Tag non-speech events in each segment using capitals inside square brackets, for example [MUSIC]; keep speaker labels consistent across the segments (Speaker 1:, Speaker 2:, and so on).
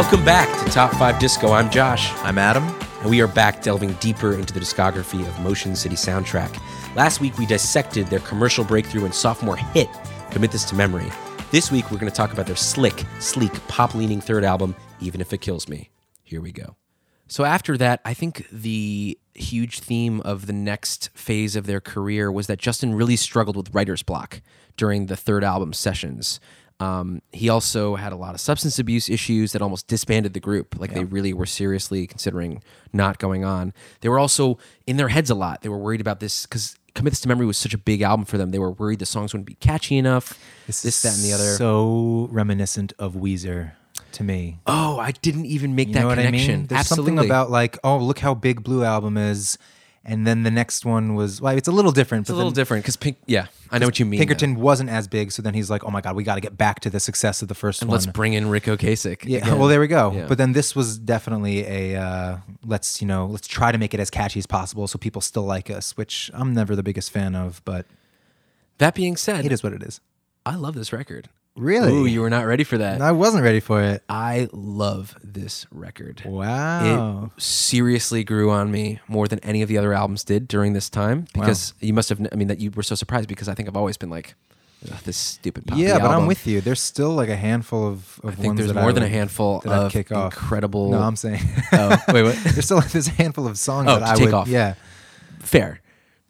Speaker 1: Welcome back to Top 5 Disco. I'm Josh,
Speaker 2: I'm Adam.
Speaker 1: and we are back delving deeper into the discography of Motion City Soundtrack. Last week, we dissected their commercial breakthrough and sophomore hit, Commit This to Memory. This week, we're going to talk about their slick, sleek, pop leaning third album, Even If It Kills Me. Here we go. So, after that, I think the huge theme of the next phase of their career was that Justin really struggled with writer's block during the third album sessions. Um, he also had a lot of substance abuse issues that almost disbanded the group. Like they really were seriously considering not going on. They were also in their heads a lot. They were worried about this because Commit This to Memory was such a big album for them. They were worried the songs wouldn't be catchy enough. This, that, and the other.
Speaker 2: So reminiscent of Weezer to me.
Speaker 1: oh, I didn't even make
Speaker 2: You
Speaker 1: that connection.
Speaker 2: I mean? There's
Speaker 1: Absolutely.
Speaker 2: something about like, oh, look how big Blue Album is, and then the next one was well, it's a little different.
Speaker 1: it's a little different because Pink. Yeah, I know what you mean. though.
Speaker 2: Pinkerton wasn't as big, so then he's like, oh my god, we got to get back to the success of the first
Speaker 1: And
Speaker 2: one.
Speaker 1: let's bring in Ric Ocasek.
Speaker 2: yeah, [LAUGHS]
Speaker 1: again.
Speaker 2: well, there we go.
Speaker 1: Yeah.
Speaker 2: But then this was definitely a uh, let's you know let's try to make it as catchy as possible so people still like us, which I'm never the biggest fan of, but
Speaker 1: that being said,
Speaker 2: it is what it is.
Speaker 1: I love this record.
Speaker 2: Really?
Speaker 1: Ooh, you were not ready for that.
Speaker 2: I wasn't ready for it.
Speaker 1: I love this record.
Speaker 2: Wow.
Speaker 1: It seriously grew on me more than any of the other albums did during this time because you must have. I mean, that you were so surprised because I think I've always been like, this stupid. Poppy
Speaker 2: yeah, but I'm with you. There's still like a handful of, of
Speaker 1: I think there's more
Speaker 2: I
Speaker 1: than a handful of
Speaker 2: kick off.
Speaker 1: incredible.
Speaker 2: No, I'm saying.
Speaker 1: Oh, wait, what? [LAUGHS]
Speaker 2: there's still there's a handful of songs
Speaker 1: Oh,
Speaker 2: that I
Speaker 1: take
Speaker 2: would.
Speaker 1: off.
Speaker 2: Yeah,
Speaker 1: fair.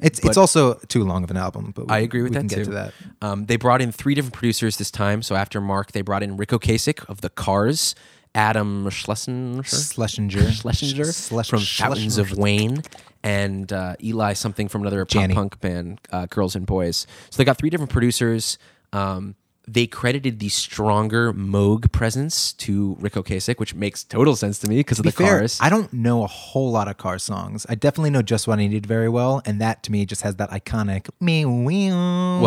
Speaker 2: It's
Speaker 1: But-
Speaker 2: it's also too long of an album. But we,
Speaker 1: I agree with
Speaker 2: we
Speaker 1: that
Speaker 2: can
Speaker 1: too.
Speaker 2: get to that.
Speaker 1: Um, they brought in three different producers this time. So after Mark, they brought in Ric Ocasek of the Cars, Adam Schlesinger,
Speaker 2: Schlesinger,
Speaker 1: Schlesinger
Speaker 2: Schles-
Speaker 1: from
Speaker 2: Schlesinger.
Speaker 1: Fountains of Wayne, and uh, Eli something from another pop punk band, uh, Girls and Boys. So they got three different producers. Um, they credited the stronger Moog presence to Ric Ocasek, which makes total sense to me because of
Speaker 2: be
Speaker 1: the
Speaker 2: fair,
Speaker 1: Cars.
Speaker 2: I don't know a whole lot of car songs. I definitely know just what I needed very well, and that to me just has that iconic me.
Speaker 1: well,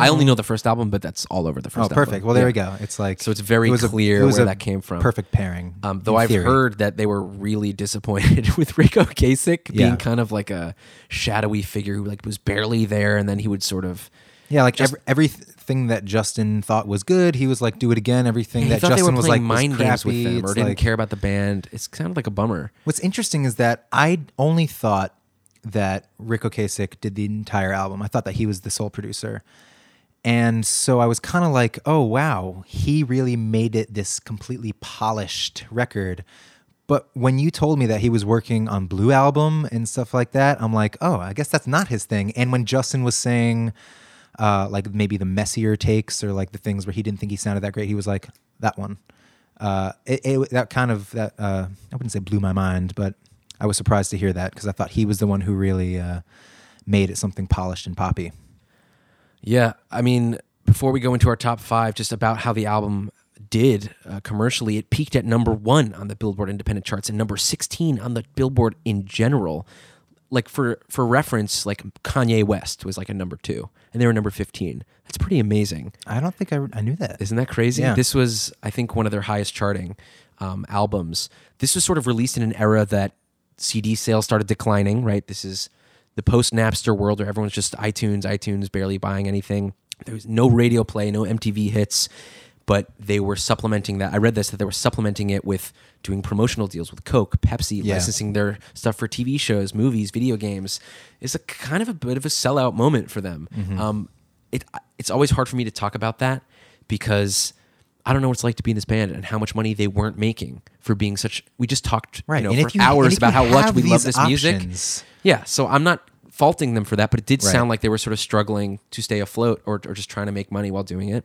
Speaker 1: I, I only know the first album, but that's all over the
Speaker 2: Oh,
Speaker 1: first album.
Speaker 2: perfect. Well, there
Speaker 1: Yeah.
Speaker 2: we go. It's like
Speaker 1: So it's very
Speaker 2: it a-
Speaker 1: clear
Speaker 2: was
Speaker 1: where
Speaker 2: a
Speaker 1: that came from.
Speaker 2: Perfect pairing.
Speaker 1: Um, though I've
Speaker 2: theory.
Speaker 1: heard that they were really disappointed [LAUGHS] with Ric Ocasek being
Speaker 2: Yeah.
Speaker 1: kind of like a shadowy figure who like was barely there, and then he would sort of.
Speaker 2: Yeah, like
Speaker 1: Just-
Speaker 2: every, everything that Justin thought was good, he was like, do it again. Everything
Speaker 1: he
Speaker 2: that Justin was like
Speaker 1: playing
Speaker 2: was
Speaker 1: games with them, or
Speaker 2: It's
Speaker 1: didn't
Speaker 2: like-
Speaker 1: care about the band. It's kind of like a bummer.
Speaker 2: What's interesting is that I only thought that Ric Ocasek did the entire album. I thought that he was the sole producer. And so I was kind of like, oh, wow, he really made it this completely polished record. But when you told me that he was working on Blue Album and stuff like that, I'm like, oh, I guess that's not his thing. And when Justin was saying, uh, like maybe the messier takes or like the things where he didn't think he sounded that great, he was like, that one. Uh, it, it that kind of that uh, I wouldn't say blew my mind, but I was surprised to hear that because I thought he was the one who really uh, made it something polished and poppy.
Speaker 1: Yeah, I mean, before we go into our top five, just about how the album did uh, commercially, it peaked at number one on the Billboard Independent charts and number sixteen on the Billboard in general. Like for for reference, like Kanye West was like a number two, and they were number fifteen. That's pretty amazing.
Speaker 2: I don't think I, I knew that.
Speaker 1: Isn't that crazy?
Speaker 2: Yeah.
Speaker 1: This was, I think, one of their highest charting um, albums. This was sort of released in an era that CD sales started declining, right? This is the post Napster world where everyone's just iTunes, iTunes, barely buying anything. There was no radio play, no MTV hits, but they were supplementing that. I read this that they were supplementing it with doing promotional deals with Coke, Pepsi,
Speaker 2: Yeah.
Speaker 1: licensing their stuff for TV shows, movies, video games. It's a kind of a bit of a sellout moment for them.
Speaker 2: Mm-hmm.
Speaker 1: Um, it it's always hard for me to talk about that because I don't know what it's like to be in this band and how much money they weren't making for being such. We just talked
Speaker 2: Right,
Speaker 1: you know, for
Speaker 2: you-
Speaker 1: hours about how much we love this music. Yeah, so I'm not faulting them for that, but it did
Speaker 2: Right.
Speaker 1: sound like they were sort of struggling to stay afloat or, or just trying to make money while doing it.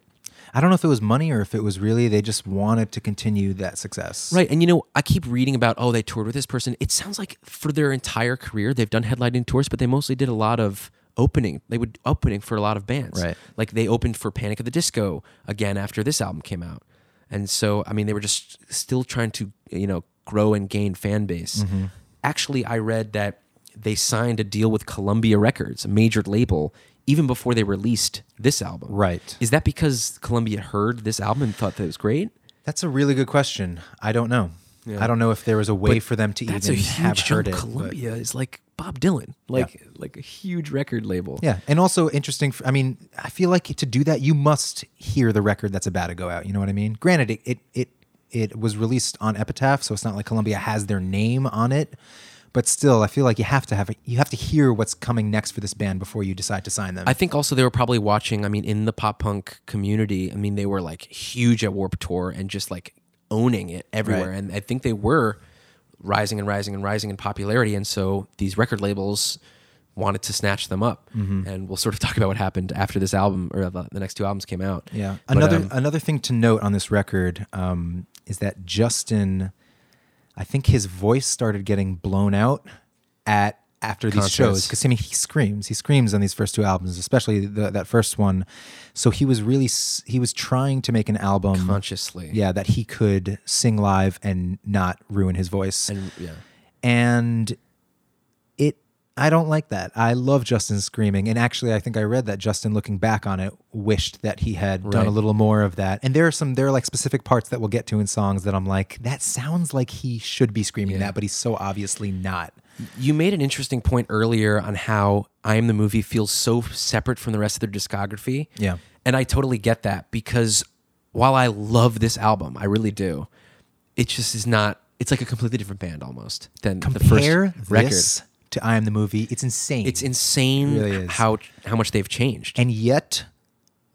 Speaker 2: I don't know if it was money or if it was really they just wanted to continue that success.
Speaker 1: Right. And you know, I keep reading about, oh, they toured with this person. It sounds like for their entire career, they've done headlining tours, but they mostly did a lot of opening. They would opening for a lot of bands.
Speaker 2: Right.
Speaker 1: Like they opened for Panic at the Disco again after this album came out. And so, I mean, they were just still trying to, you know, grow and gain fan base.
Speaker 2: Mm-hmm.
Speaker 1: Actually, I read that they signed a deal with Columbia Records, a major label, even before they released this album.
Speaker 2: Right.
Speaker 1: Is that because Columbia heard this album and thought that it was great?
Speaker 2: That's a really good question. I don't know.
Speaker 1: Yeah.
Speaker 2: I don't know if there was a way
Speaker 1: But
Speaker 2: for them to even have heard it. but-
Speaker 1: Columbia is like Bob Dylan, like like a huge record label.
Speaker 2: Yeah, and also interesting. For, I mean, I feel like to do that, you must hear the record that's about to go out. You know what I mean? Granted, it it, it it was released on Epitaph, so it's not like Columbia has their name on it. But still, I feel like you have to have you have to hear what's coming next for this band before you decide to sign them.
Speaker 1: I think also they were probably watching. I mean, in the pop punk community, I mean, they were like huge at Warped Tour and just like owning it everywhere.
Speaker 2: Right.
Speaker 1: And I think they were rising and rising and rising in popularity. And so these record labels wanted to snatch them up.
Speaker 2: Mm-hmm.
Speaker 1: And we'll sort of [LAUGHS] talk about what happened after this album or the, next two albums came out.
Speaker 2: Yeah.
Speaker 1: But,
Speaker 2: another
Speaker 1: um,
Speaker 2: another thing to note on this record um, is that Justin, I think his voice started getting blown out at after these
Speaker 1: Concerts.
Speaker 2: shows because I mean he screams he screams on these first two albums especially the, that first one so he was really he was trying to make an album
Speaker 1: consciously.
Speaker 2: yeah that he could sing live and not ruin his voice
Speaker 1: And yeah.
Speaker 2: and i don't like that i love justin screaming and actually i think i read that justin looking back on it wished that he had done a little more of that and there are some there are like specific parts that we'll get to in songs that i'm like that sounds like he should be screaming
Speaker 1: Yeah.
Speaker 2: that but he's so obviously not
Speaker 1: You made an interesting point earlier on how I Am the Movie feels so separate from the rest of their discography.
Speaker 2: Yeah.
Speaker 1: And I totally get that because while I love this album, I really do, it just is not, it's like a completely different band almost than the first record.
Speaker 2: To i am the movie it's insane
Speaker 1: It's insane
Speaker 2: It really is.
Speaker 1: how how much they've changed.
Speaker 2: and yet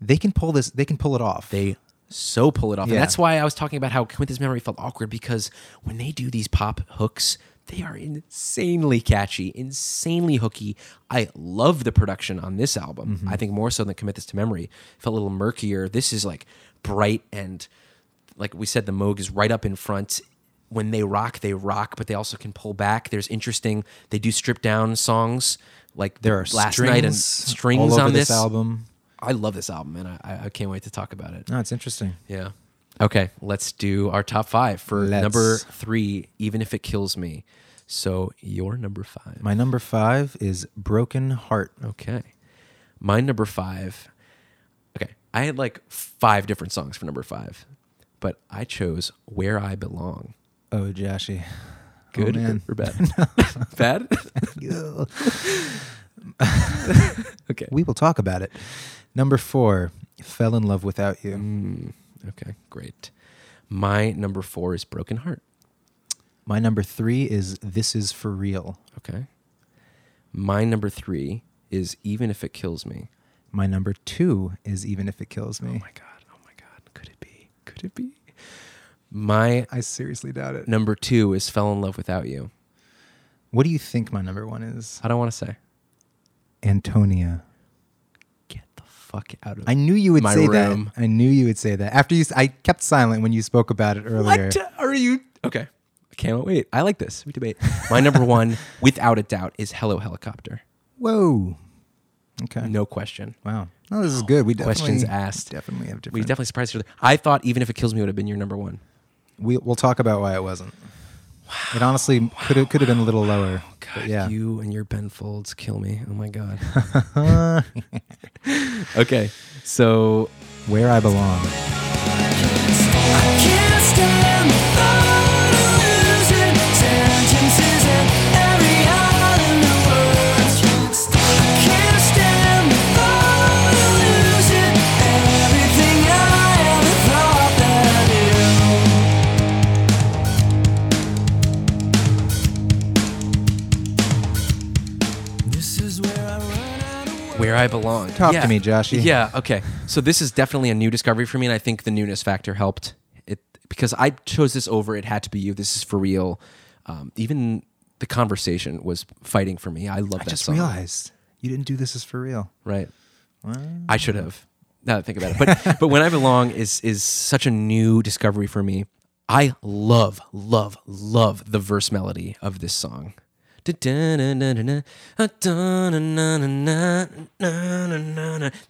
Speaker 2: they can pull this they can pull it off
Speaker 1: they so pull it off.
Speaker 2: Yeah.
Speaker 1: And that's why I was talking about how Commit This Memory felt awkward because when they do these pop hooks, they are insanely catchy, insanely hooky. I love the production on this album.
Speaker 2: Mm-hmm.
Speaker 1: I think more so than Commit This to Memory. Felt a little murkier. This is like bright and like we said, the Moog is right up in front. When they rock, they rock, but they also can pull back. There's interesting. They do stripped down songs like
Speaker 2: there are
Speaker 1: last
Speaker 2: strings,
Speaker 1: night and strings
Speaker 2: all over
Speaker 1: on
Speaker 2: this
Speaker 1: this
Speaker 2: album
Speaker 1: I love this album, and I, I- I can't wait to talk about it.
Speaker 2: no it's interesting
Speaker 1: Yeah. Okay, let's do our top five for
Speaker 2: Let's.
Speaker 1: number three, even if it kills me. So your number five.
Speaker 2: my number five is broken heart
Speaker 1: okay. My number five. Okay. I had like five different songs for number five, but I chose Where I Belong.
Speaker 2: Oh joshy
Speaker 1: Good
Speaker 2: oh, man.
Speaker 1: or bad? [LAUGHS] [LAUGHS] bad? [LAUGHS] Okay.
Speaker 2: we will talk about it. Number four, fell in love without you.
Speaker 1: Mm, okay, great. My number four is Broken Heart.
Speaker 2: My number three is this is for real.
Speaker 1: Okay. My number three is Even If It Kills Me.
Speaker 2: My number two is even if it kills me.
Speaker 1: Oh my god! Oh my god! Could it be? Could it be? My
Speaker 2: I seriously doubt it.
Speaker 1: number two is "Fell in Love Without You."
Speaker 2: What do you think my number one is?
Speaker 1: I don't want to say.
Speaker 2: Antonia.
Speaker 1: Get the fuck out of
Speaker 2: I knew you would
Speaker 1: My
Speaker 2: say
Speaker 1: room.
Speaker 2: that. I knew you would say that. After you, s- I kept silent when you spoke about it earlier.
Speaker 1: What are you? Okay, I can't wait. I like this. We debate. My number [LAUGHS] one, without a doubt, is "Hello Helicopter."
Speaker 2: Whoa. Okay.
Speaker 1: No question.
Speaker 2: Wow. Oh, this is good. We definitely,
Speaker 1: Questions asked.
Speaker 2: Definitely have
Speaker 1: We
Speaker 2: different.
Speaker 1: definitely surprised each other. I thought "Even If It Kills Me" would have been your number one.
Speaker 2: We, we'll talk about why it wasn't. It honestly could have could have been a little lower.
Speaker 1: God,
Speaker 2: yeah.
Speaker 1: you and your Ben Folds kill me. Oh my god. [LAUGHS] okay, so
Speaker 2: Where I belong.
Speaker 3: Can't where I
Speaker 1: belong.
Speaker 2: Talk to me, Joshy.
Speaker 1: Yeah. Okay. So this is definitely a new discovery for me, and I think the newness factor helped it because I chose this over. It had to be you. This is for real. Um, even the conversation was fighting for me. I love
Speaker 2: I
Speaker 1: that
Speaker 2: just
Speaker 1: song.
Speaker 2: realized you didn't do this is for real.
Speaker 1: Right. I should have. Now that I think about it, but [LAUGHS] but when I belong is is such a new discovery for me. I love love love the verse melody of this song.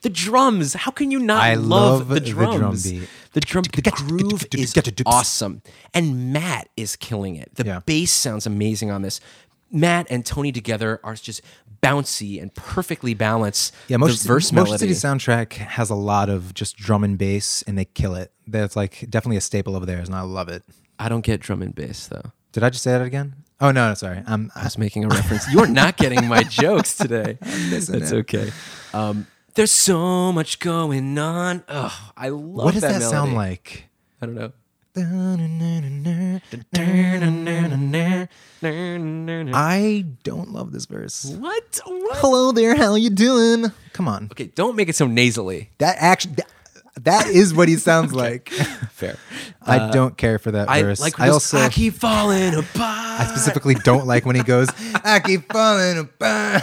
Speaker 1: The drums. How can you not
Speaker 2: I
Speaker 1: love,
Speaker 2: love
Speaker 1: the
Speaker 2: the drum
Speaker 1: drums?
Speaker 2: beat.
Speaker 1: The drum, the groove is awesome, and Matt is killing it. The
Speaker 2: Yeah.
Speaker 1: bass sounds amazing on this. Matt and Tony together are just bouncy and perfectly balanced.
Speaker 2: Yeah, Motion,
Speaker 1: the verse
Speaker 2: Motion
Speaker 1: melody.
Speaker 2: City soundtrack has a lot of just drum and bass, and they kill it. That's like definitely a staple of theirs, and I love it.
Speaker 1: I don't get drum and bass though.
Speaker 2: Did I just say that again? Oh no, no sorry. I'm
Speaker 1: I was making a reference. You're not getting my [LAUGHS] jokes today. That's
Speaker 2: it.
Speaker 1: okay. Um, there's so much going on. Oh, I love
Speaker 2: what does
Speaker 1: that,
Speaker 2: that, sound like?
Speaker 1: I don't know.
Speaker 2: I don't love this verse.
Speaker 1: What? What?
Speaker 2: Hello there, how you doing? Come on.
Speaker 1: Okay, don't make it so nasally.
Speaker 2: That actually that, is what he sounds [LAUGHS] like. [LAUGHS]
Speaker 1: Fair.
Speaker 2: I uh, don't care for that
Speaker 1: I
Speaker 2: verse.
Speaker 1: like.
Speaker 2: I also
Speaker 1: I keep falling apart.
Speaker 2: I specifically don't like when he goes, [LAUGHS] I keep falling apart.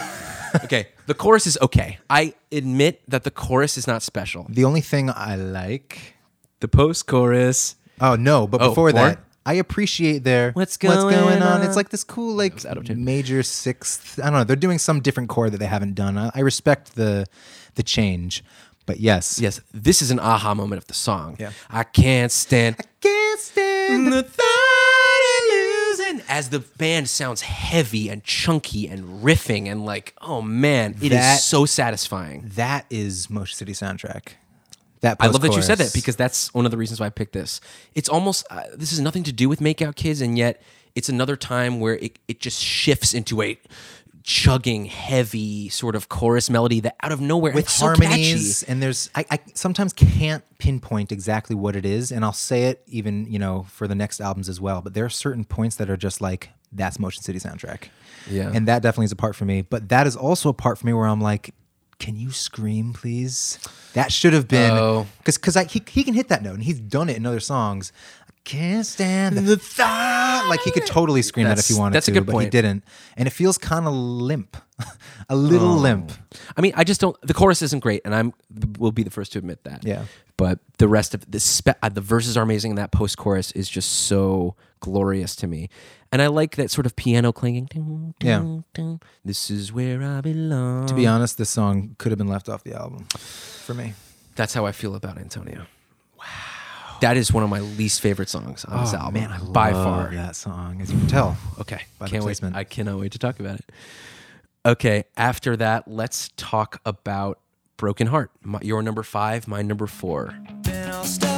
Speaker 1: okay, the chorus is okay. I admit that the chorus is not special.
Speaker 2: The only thing I like
Speaker 1: The post-chorus.
Speaker 2: Oh no, but
Speaker 1: Oh,
Speaker 2: before
Speaker 1: more?
Speaker 2: that, I appreciate their
Speaker 1: What's going
Speaker 2: on.
Speaker 1: on?
Speaker 2: It's like this cool like
Speaker 1: out of tune.
Speaker 2: major sixth. I don't know. They're doing some different chord that they haven't done. I, I respect the the change, but yes,
Speaker 1: Yes, this is an aha moment of the song.
Speaker 2: Yeah.
Speaker 1: I can't stand I
Speaker 2: can't stand
Speaker 1: the thought of losing. As the band sounds heavy and chunky and riffing and like, oh man, it is
Speaker 2: That-
Speaker 1: so satisfying.
Speaker 2: That is Motion City soundtrack. That
Speaker 1: I love that you said that
Speaker 2: post-chorus.
Speaker 1: because that's one of the reasons why I picked this. It's almost uh, this has nothing to do with Make Out Kids, and yet it's another time where it, it just shifts into a chugging, heavy sort of chorus melody that out of nowhere
Speaker 2: with
Speaker 1: so
Speaker 2: harmonies and there's I, I sometimes can't pinpoint exactly what it is and i'll say it even you know for the next albums as well but there are certain points that are just like that's motion city soundtrack
Speaker 1: Yeah.
Speaker 2: and that definitely is a part for me but that is also a part for me where i'm like can you scream please that should have been
Speaker 1: Oh.
Speaker 2: because because he, he can hit that note and he's done it in other songs can't stand the thought. Like he could totally scream that if he
Speaker 1: That's-
Speaker 2: wanted
Speaker 1: that's a
Speaker 2: to,
Speaker 1: good
Speaker 2: but he
Speaker 1: point.
Speaker 2: didn't, and it feels kind of limp, [LAUGHS] a little limp.
Speaker 1: I mean, I just don't. The chorus isn't great, and I'm will be the first to admit that.
Speaker 2: Yeah.
Speaker 1: But the rest of the spe- uh, the verses are amazing, and that post chorus is just so glorious to me. And I like that sort of piano clanging. Ding,
Speaker 2: Yeah.
Speaker 1: ding, ding. This is where I belong.
Speaker 2: To be honest, this song could have been left off the album for me.
Speaker 1: That's how I feel about Antonia. Wow. That is one of my least favorite songs on this oh, album.
Speaker 2: Oh, man, I
Speaker 1: by
Speaker 2: love
Speaker 1: far.
Speaker 2: that song, as you can tell.
Speaker 1: Okay.
Speaker 2: By the
Speaker 1: Can't wait.
Speaker 2: placement.
Speaker 1: I cannot wait to talk about it. Okay. After that, let's talk about Broken Heart. My, your number five, my number four.
Speaker 3: Then I'll star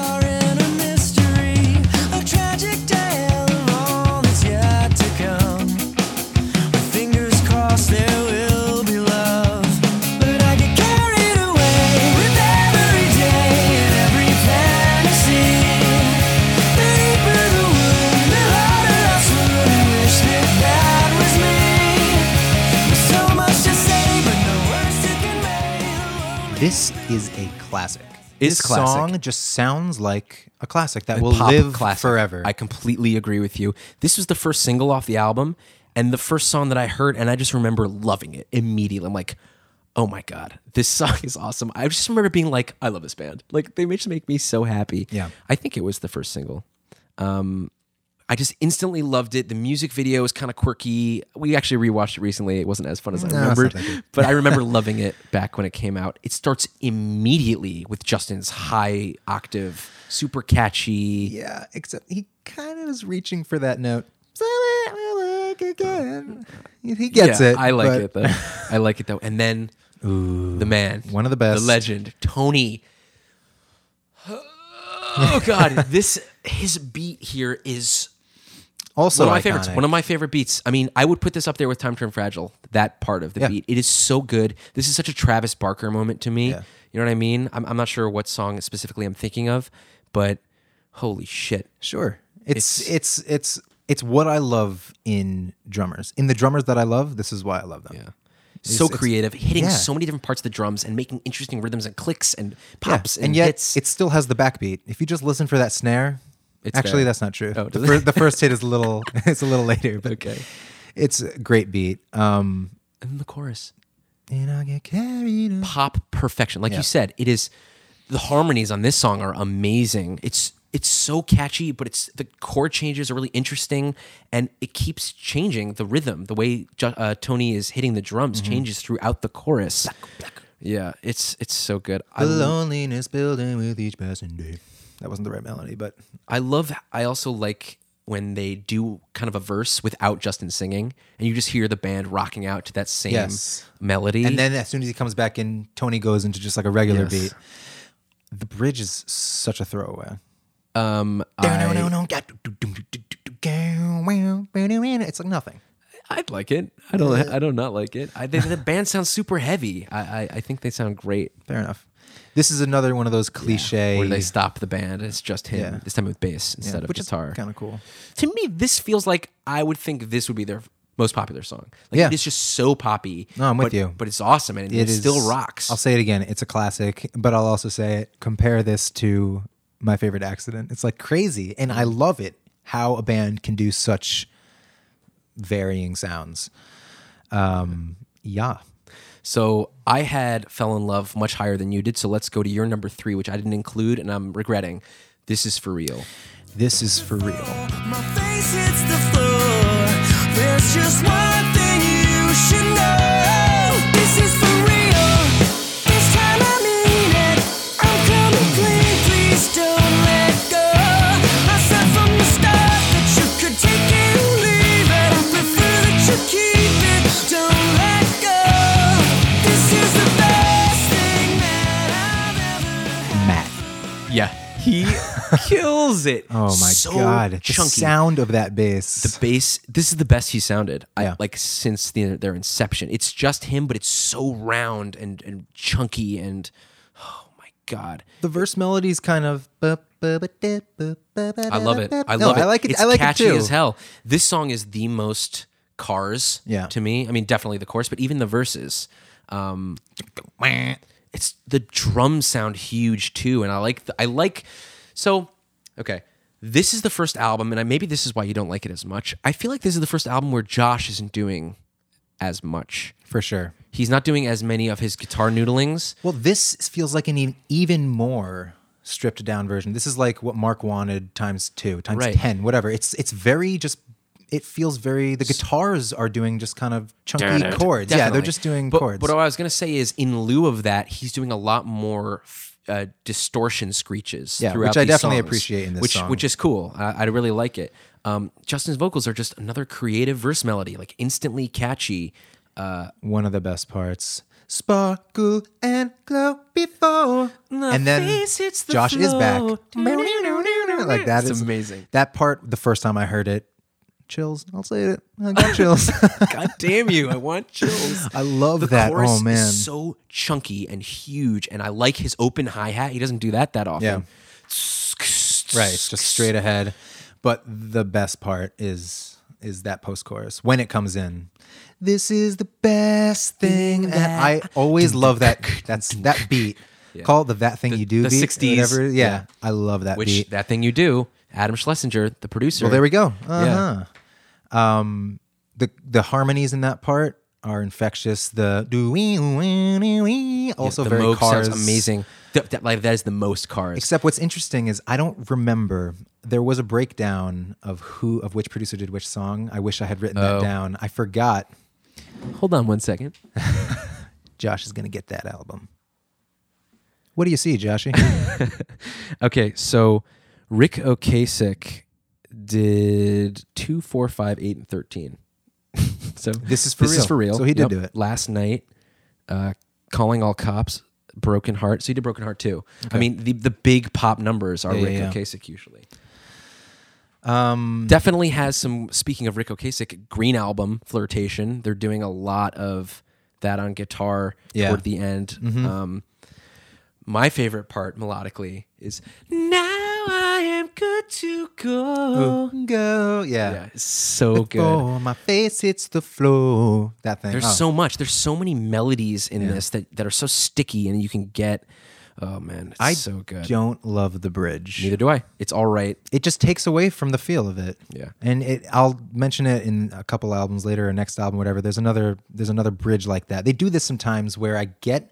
Speaker 2: This is a classic.
Speaker 1: Is
Speaker 2: this
Speaker 1: classic.
Speaker 2: song just sounds like a classic that will
Speaker 1: pop
Speaker 2: live
Speaker 1: classic.
Speaker 2: forever.
Speaker 1: I completely agree with you. This was the first single off the album and the first song that I heard, and I just remember loving it immediately. I'm like, oh my God, this [LAUGHS] song is awesome. I just remember being like, I love this band. Like, they just make me so happy.
Speaker 2: Yeah.
Speaker 1: I think it was the first single. Um, I just instantly loved it. The music video was kind of quirky. We actually rewatched it recently. It wasn't as fun as I
Speaker 2: No,
Speaker 1: remembered, but I remember [LAUGHS] loving it back when it came out. It starts immediately with Justin's high octave, super catchy.
Speaker 2: yeah, except he kind of is reaching for that note. So it will work again. He gets
Speaker 1: Yeah,
Speaker 2: it.
Speaker 1: I like
Speaker 2: but-
Speaker 1: it though. I like it though. And then the man,
Speaker 2: One of the best.
Speaker 1: the legend, Tony. Oh God, [LAUGHS] this his beat here is
Speaker 2: Also,
Speaker 1: one of my
Speaker 2: iconic.
Speaker 1: favorites. One of my favorite beats. I mean, I would put this up there with "Time Turn Fragile." That part of the
Speaker 2: Yeah.
Speaker 1: beat, it is so good. This is such a Travis Barker moment to me.
Speaker 2: Yeah.
Speaker 1: You know what I mean? I'm, I'm not sure what song specifically I'm thinking of, but holy shit!
Speaker 2: Sure. It's
Speaker 1: It's-
Speaker 2: it's it's what I love in drummers. In the drummers that I love, this is why I love them.
Speaker 1: Yeah. So
Speaker 2: it's-
Speaker 1: creative, hitting
Speaker 2: yeah.
Speaker 1: so many different parts of the drums and making interesting rhythms and clicks and pops
Speaker 2: and,
Speaker 1: and,
Speaker 2: yet
Speaker 1: hits.
Speaker 2: it still has the backbeat. If you just listen for that snare,
Speaker 1: It's
Speaker 2: actually
Speaker 1: there.
Speaker 2: that's not true.
Speaker 1: Oh,
Speaker 2: the, fir- the first hit is a little [LAUGHS] [LAUGHS] it's a little later, but
Speaker 1: Okay.
Speaker 2: it's a great beat. Um,
Speaker 1: and then the chorus.
Speaker 2: and I get carried. away.
Speaker 1: pop perfection. Like
Speaker 2: Yeah.
Speaker 1: you said, it is the harmonies on this song are amazing. It's it's so catchy, but it's the chord changes are really interesting, and it keeps changing the rhythm. The way uh, Tony is hitting the drums
Speaker 2: Mm-hmm.
Speaker 1: changes throughout the chorus. Yeah, it's it's so good. I,
Speaker 2: The loneliness building with each passing day. That wasn't the right melody, but
Speaker 1: I love. I also like when they do kind of a verse without Justin singing, and you just hear the band rocking out to that same
Speaker 2: Yes.
Speaker 1: melody.
Speaker 2: and then as soon as he comes back in, Tony goes into just like a regular
Speaker 1: Yes.
Speaker 2: beat. The bridge is such a throwaway.
Speaker 1: um, I.
Speaker 2: It's like nothing.
Speaker 1: I'd like it. I don't. I don't not like it. I the band sounds super heavy. I, I I think they sound great.
Speaker 2: Fair enough. This is another one of those cliche.
Speaker 1: Where they stop the band and it's just him.
Speaker 2: Yeah.
Speaker 1: This time with bass instead of
Speaker 2: which
Speaker 1: guitar.
Speaker 2: kind of cool.
Speaker 1: to me, this feels like I would think this would be their most popular song. Like
Speaker 2: Yeah.
Speaker 1: it is just so poppy.
Speaker 2: No, I'm with
Speaker 1: but-
Speaker 2: you.
Speaker 1: But it's awesome and it,
Speaker 2: It is
Speaker 1: still rocks.
Speaker 2: I'll say it again. It's a classic, but I'll also say it. Compare this to my favorite accident. It's like crazy, and I love it how a band can do such varying sounds. Um, yeah.
Speaker 1: So I had fell in love much higher than you did. So let's go to your number three, which I didn't include, and I'm regretting. This is for real.
Speaker 2: This is for real.
Speaker 1: Yeah, he kills it. [LAUGHS]
Speaker 2: Oh my
Speaker 1: So
Speaker 2: god. The
Speaker 1: chunky.
Speaker 2: sound of that bass.
Speaker 1: the bass. This is the best he sounded. I,
Speaker 2: Yeah.
Speaker 1: like since the, their inception. It's just him, but it's so round and and chunky and oh my god.
Speaker 2: the verse melody's kind of I
Speaker 1: I love it. I love it.
Speaker 2: I like it.
Speaker 1: It's
Speaker 2: I like
Speaker 1: catchy
Speaker 2: it too.
Speaker 1: as hell. This song is the most cars
Speaker 2: Yeah.
Speaker 1: to me. I mean, definitely the chorus, but even the verses. Um, it's the drums sound huge too, and I like the, I like. So, okay, this is the first album, and I, maybe this is why you don't like it as much. I feel like this is the first album where Josh isn't doing as much.
Speaker 2: For sure.
Speaker 1: He's not doing as many of his guitar noodlings.
Speaker 2: Well, this feels like an even more stripped down version. This is like what Mark wanted times two, times
Speaker 1: Right.
Speaker 2: ten, whatever. It's it's very just. It feels very. The guitars are doing just kind of chunky chords. Yeah, they're just doing
Speaker 1: but,
Speaker 2: chords.
Speaker 1: But what I was gonna say is, in lieu of that, he's doing a lot more uh, distortion screeches.
Speaker 2: Yeah,
Speaker 1: throughout
Speaker 2: which I
Speaker 1: these
Speaker 2: definitely
Speaker 1: songs,
Speaker 2: appreciate in this
Speaker 1: which,
Speaker 2: song.
Speaker 1: which is cool. I, I really like it. Um, Justin's vocals are just another creative verse melody, like instantly catchy.
Speaker 2: One of the best parts. Sparkle and glow before, and then
Speaker 1: face hits the
Speaker 2: Josh is back.
Speaker 1: floor.
Speaker 2: Like that
Speaker 1: It's
Speaker 2: is
Speaker 1: amazing.
Speaker 2: That part, the first time I heard it, chills. I'll say it. I got chills. [LAUGHS]
Speaker 1: God damn you! I want chills. [LAUGHS]
Speaker 2: I love
Speaker 1: the
Speaker 2: that.
Speaker 1: chorus
Speaker 2: Oh man,
Speaker 1: is so chunky and huge, and I like his open hi hat. He doesn't do that that often.
Speaker 2: Yeah. right, it's just straight ahead. But the best part is is that post chorus when it comes in. This is the best thing that I always love that. [LAUGHS] That's that beat. Call it the that thing you do
Speaker 1: the
Speaker 2: beat.
Speaker 1: 60s,
Speaker 2: whatever. Yeah,
Speaker 1: yeah.
Speaker 2: I love that
Speaker 1: Which
Speaker 2: beat.
Speaker 1: that thing you do, Adam Schlesinger, the producer.
Speaker 2: Well, there we go.
Speaker 1: Uh
Speaker 2: Yeah. Um, the the harmonies in that part are infectious. The do we also
Speaker 1: the
Speaker 2: very cars
Speaker 1: amazing. Th- that, like that is the most cars.
Speaker 2: Except what's interesting is I don't remember. There was a breakdown of who of which producer did which song. I wish I had written
Speaker 1: Oh.
Speaker 2: that down. I forgot.
Speaker 1: Hold on one second. [LAUGHS]
Speaker 2: Josh is gonna get that album. What do you see, Joshy? [LAUGHS]
Speaker 1: Okay, so Ric Ocasek did two, four, five, eight, and thirteen. [LAUGHS] so
Speaker 2: This is for
Speaker 1: this
Speaker 2: real.
Speaker 1: is for real.
Speaker 2: So he did do it.
Speaker 1: last night. Uh, calling all cops, Broken Heart. So he did Broken Heart too. I mean, the the big pop numbers are
Speaker 2: Yeah,
Speaker 1: Ric
Speaker 2: yeah.
Speaker 1: Ocasek usually.
Speaker 2: um,
Speaker 1: Definitely has some. Speaking of Ric Ocasek, Green Album, Flirtation. They're doing a lot of that on guitar
Speaker 2: Yeah.
Speaker 1: toward the end. Um, my favorite part melodically is "Now am good to go."
Speaker 2: go. Yeah.
Speaker 1: Yeah, so good.
Speaker 2: Oh, my face hits the floor. That thing.
Speaker 1: There's
Speaker 2: Oh.
Speaker 1: so much. There's so many melodies in this that, that are so sticky, and you can get. Oh man, it's
Speaker 2: I
Speaker 1: so good.
Speaker 2: don't love the bridge.
Speaker 1: Neither do I. It's all right.
Speaker 2: it just takes away from the feel of it.
Speaker 1: Yeah.
Speaker 2: And it I'll mention it in a couple albums later or next album whatever. There's another there's another bridge like that. They do this sometimes where I get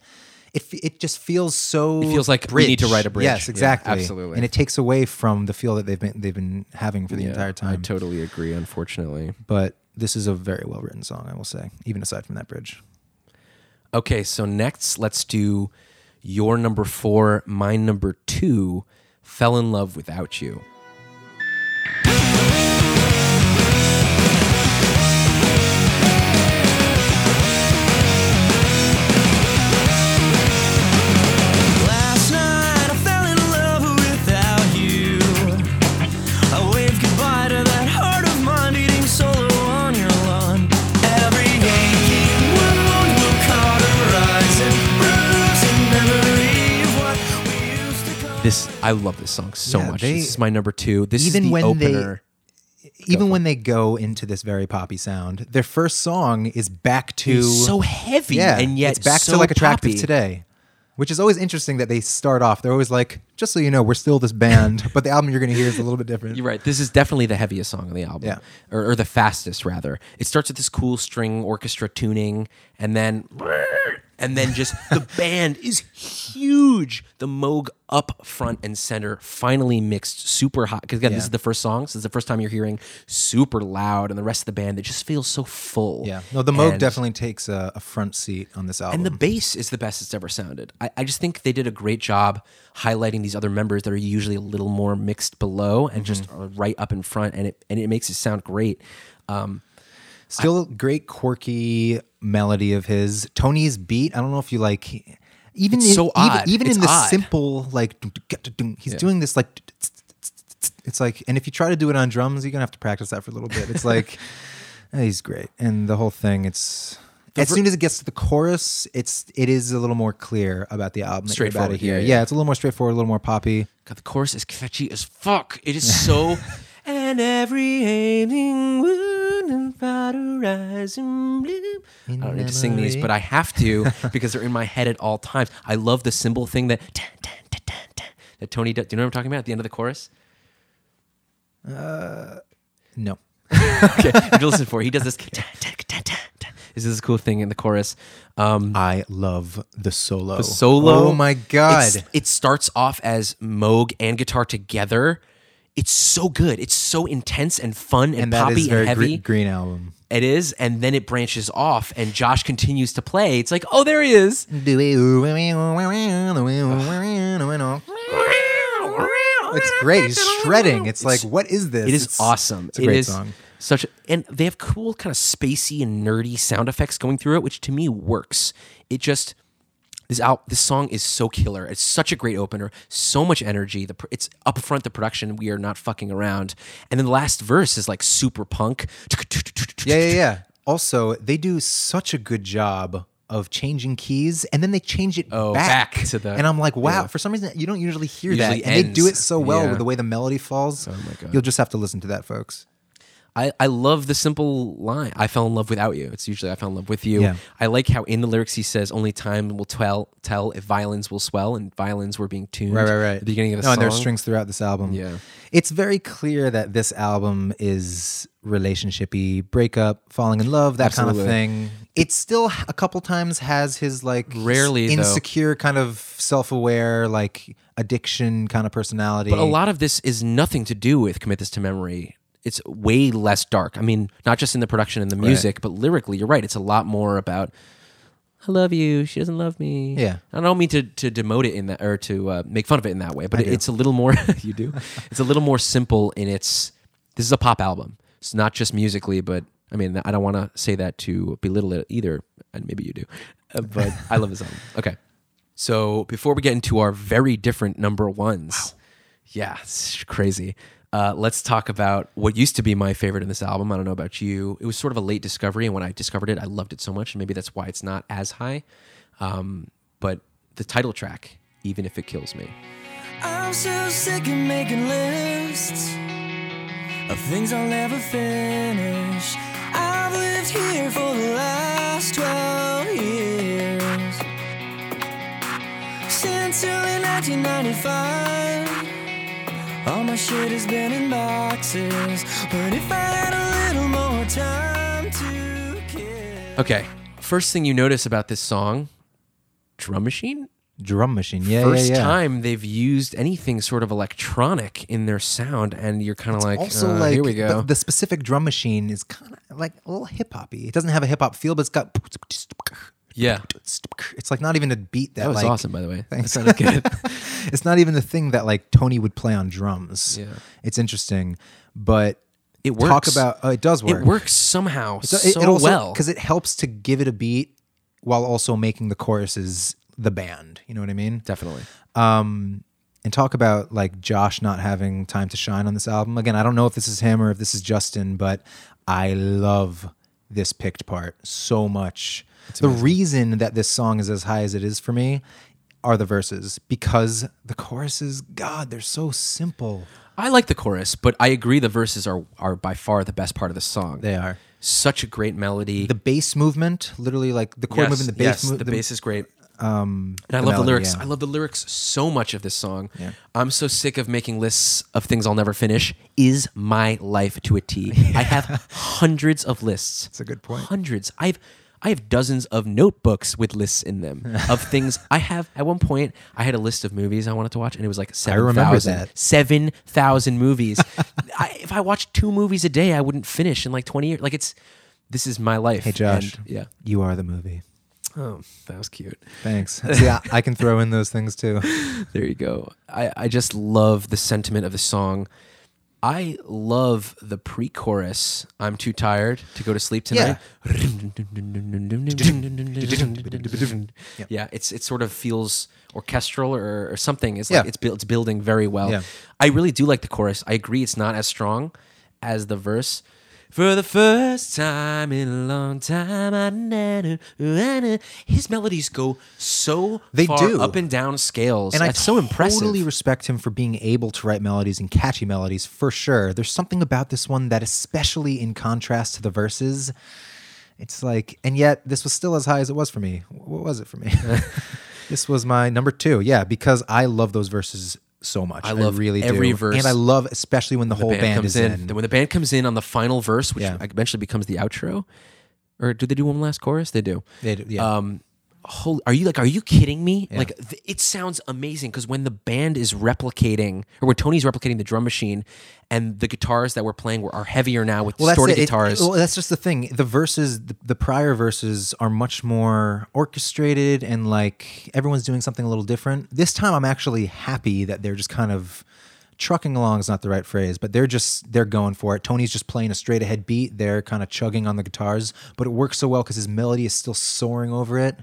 Speaker 2: it it just feels so
Speaker 1: It feels like we need to write a bridge.
Speaker 2: Yes,
Speaker 1: Yeah,
Speaker 2: exactly.
Speaker 1: absolutely.
Speaker 2: And it takes away from the feel that they've been they've been having for the
Speaker 1: Yeah,
Speaker 2: entire
Speaker 1: I
Speaker 2: time.
Speaker 1: totally agree. Unfortunately.
Speaker 2: but this is a very well written song, I will say, even aside from that bridge.
Speaker 1: Okay, so next let's do your number four, my number two, Fell in Love Without You. This I love this song so
Speaker 2: Yeah,
Speaker 1: much.
Speaker 2: they-
Speaker 1: this is my number two. This
Speaker 2: Even
Speaker 1: is the
Speaker 2: when they- Even when they go into this very poppy sound, their first song is back to
Speaker 1: It's so heavy,
Speaker 2: yeah,
Speaker 1: and yet
Speaker 2: it's back
Speaker 1: so
Speaker 2: to like attractive
Speaker 1: poppy.
Speaker 2: today, which is always interesting that they start off. They're always like, just so you know, we're still this band, [LAUGHS] but the album you're going to hear is a little bit different.
Speaker 1: You're right. This is definitely the heaviest song on the album.
Speaker 2: Yeah.
Speaker 1: Or, or the fastest, rather. It starts with this cool string orchestra tuning, and then. And then just the band is huge. The Moog up front and center, finally mixed super hot. Because again, this is the first song. So this is the first time you're hearing super loud, and the rest of the band, it just feels so full.
Speaker 2: Yeah, no, the Moog
Speaker 1: And-
Speaker 2: definitely takes a, a front seat on this album.
Speaker 1: and the bass is the best it's ever sounded. I, I just think they did a great job highlighting these other members that are usually a little more mixed below and just
Speaker 2: Mm-hmm.
Speaker 1: are right up in front, and it and it makes it sound great. Um,
Speaker 2: Still great quirky melody of his. Tony's beat. I don't know if you like. Even
Speaker 1: It's
Speaker 2: in,
Speaker 1: so
Speaker 2: even,
Speaker 1: odd.
Speaker 2: even
Speaker 1: It's
Speaker 2: in the
Speaker 1: odd.
Speaker 2: simple like, he's doing this like. It's like, and if you try to do it on drums, you're gonna have to practice that for a little bit. It's like, [LAUGHS] eh, he's great, and the whole thing. It's as soon as it gets to the chorus, it's it is a little more clear about the album. that you're about to
Speaker 1: Straightforward,
Speaker 2: hear.
Speaker 1: yeah,
Speaker 2: Yeah,
Speaker 1: yeah.
Speaker 2: it's a little more straightforward, a little more poppy.
Speaker 1: God, the chorus is catchy as fuck. It is so. [LAUGHS] and every ailing wound and powder rising blue. I don't need to sing these, but I have to [LAUGHS] because they're in my head at all times. I love the cymbal thing that that Tony. does. Do you know what I'm talking about? At the end of the chorus.
Speaker 2: No, [LAUGHS]
Speaker 1: okay, you listen for. it. He does this. [LAUGHS] This is this cool thing in the chorus. Um,
Speaker 2: I love the solo.
Speaker 1: the solo.
Speaker 2: Oh my god!
Speaker 1: It's- it starts off as Moog and guitar together. It's so good. It's so intense and fun and,
Speaker 2: and that
Speaker 1: poppy and heavy.
Speaker 2: gre- green album.
Speaker 1: It is, and then it branches off, and Josh continues to play. It's like, oh, there he is.
Speaker 2: It's great. He's shredding. It's like, what is this?
Speaker 1: It is
Speaker 2: It's-
Speaker 1: awesome.
Speaker 2: It's a great
Speaker 1: It is
Speaker 2: song.
Speaker 1: Such, a, and they have cool kind of spacey and nerdy sound effects going through it, which to me works. It just this out this song is so killer. It's such a great opener. So much energy. The pr- it's up front. The production. We are not fucking around. And then the last verse is like super punk.
Speaker 2: Yeah, yeah, yeah. Also, they do such a good job of changing keys, and then they change it
Speaker 1: Oh,
Speaker 2: back.
Speaker 1: back to the-
Speaker 2: and I'm like, wow.
Speaker 1: yeah.
Speaker 2: For some reason, you don't usually hear
Speaker 1: Usually
Speaker 2: that, and they do it so well
Speaker 1: Yeah.
Speaker 2: with the way the melody falls.
Speaker 1: Oh my God.
Speaker 2: You'll just have to listen to that, folks.
Speaker 1: I, I love the simple line. I fell in love without you. It's usually I fell in love with you.
Speaker 2: Yeah.
Speaker 1: I like how in the lyrics he says only time will tell tell if violins will swell and violins were being tuned.
Speaker 2: Right, right, right.
Speaker 1: At the beginning of the
Speaker 2: no,
Speaker 1: song.
Speaker 2: and there's strings throughout this album.
Speaker 1: Yeah.
Speaker 2: It's very clear that this album is relationshipy, breakup, falling in love, that kind of thing. It still a couple times has his like
Speaker 1: Rarely, though.
Speaker 2: insecure kind of self-aware like addiction kind of personality.
Speaker 1: But a lot of this is nothing to do with commit this to memory. It's way less dark. I mean, not just in the production and the music, but lyrically, you're right. It's a lot more about I love you. She doesn't love me.
Speaker 2: Yeah.
Speaker 1: I don't mean to to demote it in that or to uh, make fun of it in that way, but
Speaker 2: I do.
Speaker 1: it's a little more. [LAUGHS] you do. It's a little more simple in its. This is a pop album. It's not just musically, but I mean, I don't want to say that to belittle it either, and maybe you do, uh, but I love this album. Okay, so before we get into our very different number ones, yeah, it's crazy. Uh, let's talk about what used to be my favorite in this album. I don't know about you. It was sort of a late discovery, and when I discovered it, I loved it so much, and maybe that's why it's not as high. Um, but the title track, "Even If It Kills Me,"
Speaker 3: I'm so sick of making lists of things I'll never finish. I've lived here for the last 12 years. Since early 1995, all my shit has been in boxes. But if I had a little more time to kill.
Speaker 1: Okay, first thing you notice about this song, drum machine.
Speaker 2: drum machine. Yeah,
Speaker 1: First
Speaker 2: yeah, yeah.
Speaker 1: time they've used anything sort of electronic in their sound, and you're kind of like,
Speaker 2: also
Speaker 1: uh,
Speaker 2: like
Speaker 1: here we go.
Speaker 2: The, the specific drum machine is kind of like a little hip hoppy. It doesn't have a hip hop feel, but it's got
Speaker 1: yeah,
Speaker 2: It's like not even a beat that,
Speaker 1: that was
Speaker 2: like,
Speaker 1: awesome, by the way.
Speaker 2: Thanks.
Speaker 1: That sounded good. [LAUGHS]
Speaker 2: it's not even the thing that like Tony would play on drums.
Speaker 1: Yeah.
Speaker 2: It's interesting, but
Speaker 1: It works.
Speaker 2: talk about oh, it does work.
Speaker 1: It works somehow
Speaker 2: It-
Speaker 1: so
Speaker 2: it also,
Speaker 1: well.
Speaker 2: because it helps to give it a beat while also making the choruses the band. You know what I mean?
Speaker 1: Definitely.
Speaker 2: Um, and talk about like Josh not having time to shine on this album. Again, I don't know if this is him or if this is Justin, but I love this picked part so much. The reason that this song is as high as it is for me, are the verses because the choruses, God, they're so simple.
Speaker 1: I like the chorus, but I agree the verses are are by far the best part of the song.
Speaker 2: They are.
Speaker 1: such a great melody.
Speaker 2: The bass movement, literally like the chord
Speaker 1: yes,
Speaker 2: movement, the bass
Speaker 1: yes,
Speaker 2: mo-
Speaker 1: the, bass is great.
Speaker 2: um,
Speaker 1: And I
Speaker 2: the
Speaker 1: love the lyrics.
Speaker 2: yeah.
Speaker 1: I love the lyrics so much of this song.
Speaker 2: Yeah.
Speaker 1: I'm so sick of making lists of things I'll never finish. Is my life to a T. [LAUGHS] I have hundreds of lists. That's
Speaker 2: a good point.
Speaker 1: Hundreds. I've I have dozens of notebooks with lists in them of [LAUGHS] things I have. At one point, I had a list of movies I wanted to watch, and it was like seven
Speaker 2: remember
Speaker 1: thousand.
Speaker 2: that.
Speaker 1: Seven thousand movies. [LAUGHS] I, if I watched two movies a day, I wouldn't finish in like twenty years. Like it's this is my life.
Speaker 2: Hey Josh,
Speaker 1: And, yeah.
Speaker 2: you are the movie.
Speaker 1: Oh, that was cute.
Speaker 2: Thanks. [LAUGHS] I, I can throw in those things too.
Speaker 1: There you go. I, I just love the sentiment of the song. I love the pre chorus. I'm too tired to go to sleep tonight. Yeah, [LAUGHS] yeah. it's it sort of feels orchestral or, or something. It's like
Speaker 2: Yeah.
Speaker 1: it's built it's building very well.
Speaker 2: Yeah.
Speaker 1: I really do like the chorus. I agree it's not as strong as the verse. For the first time in a long time, I I know. his melodies go so
Speaker 2: They
Speaker 1: far
Speaker 2: do.
Speaker 1: up and down scales.
Speaker 2: And
Speaker 1: That's
Speaker 2: I
Speaker 1: so impressive.
Speaker 2: totally respect him for being able to write melodies and catchy melodies for sure. There's something about this one that, especially in contrast to the verses, it's like, and yet this was still as high as it was for me. What was it for me? [LAUGHS] this was my number two. Yeah, because I love those verses so much.
Speaker 1: I love
Speaker 2: really
Speaker 1: every
Speaker 2: do.
Speaker 1: verse.
Speaker 2: and I love especially when the, whole band,
Speaker 1: comes
Speaker 2: is
Speaker 1: in.
Speaker 2: in.
Speaker 1: When the band comes in on the final verse, which
Speaker 2: Yeah.
Speaker 1: eventually becomes the outro, or do they do one last chorus? They do.
Speaker 2: They do, yeah.
Speaker 1: Um, holy, are you like? Are you kidding me? Like, th- it sounds amazing because when the band is replicating, or when Tony's replicating the drum machine, and the guitars that we're playing were, are heavier now with distorted
Speaker 2: it. It-
Speaker 1: guitars.
Speaker 2: well, that's just the thing. The verses, the, the prior verses, are much more orchestrated and like everyone's doing something a little different. This time, I'm actually happy that they're just kind of trucking along is not the right phrase, but they're just they're going for it. Tony's just playing a straight ahead beat. They're kind of chugging on the guitars, but it works so well because his melody is still soaring over it.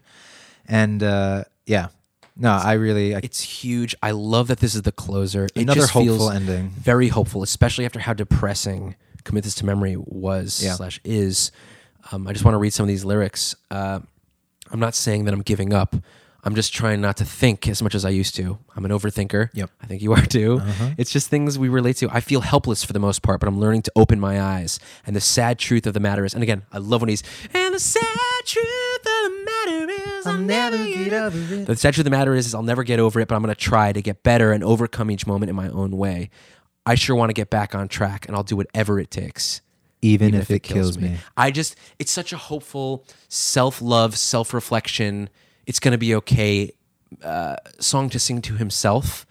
Speaker 2: And uh, yeah, no, I really I,
Speaker 1: it's huge. I love that this is the closer. It
Speaker 2: Another
Speaker 1: just
Speaker 2: hopeful
Speaker 1: feels
Speaker 2: ending.
Speaker 1: Very hopeful, especially after how depressing "Commit This to Memory" was
Speaker 2: Yeah.
Speaker 1: slash is. Um, I just want to read some of these lyrics. Uh, I'm not saying that I'm giving up. I'm just trying not to think as much as I used to. I'm an overthinker.
Speaker 2: Yep.
Speaker 1: I think you are too.
Speaker 2: Uh-huh.
Speaker 1: It's just things we relate to. I feel helpless for the most part, but I'm learning to open my eyes. And the sad truth of the matter is, and again, I love when he's, and the sad truth of the matter is, I'll never get over it. The sad truth of the matter is, is I'll never get over it, but I'm going to try to get better and overcome each moment in my own way. I sure want to get back on track, and I'll do whatever it takes.
Speaker 2: even, if, it kills, me.
Speaker 1: I just, it's such a hopeful self love, self reflection. It's going to be okay uh, song to sing to himself.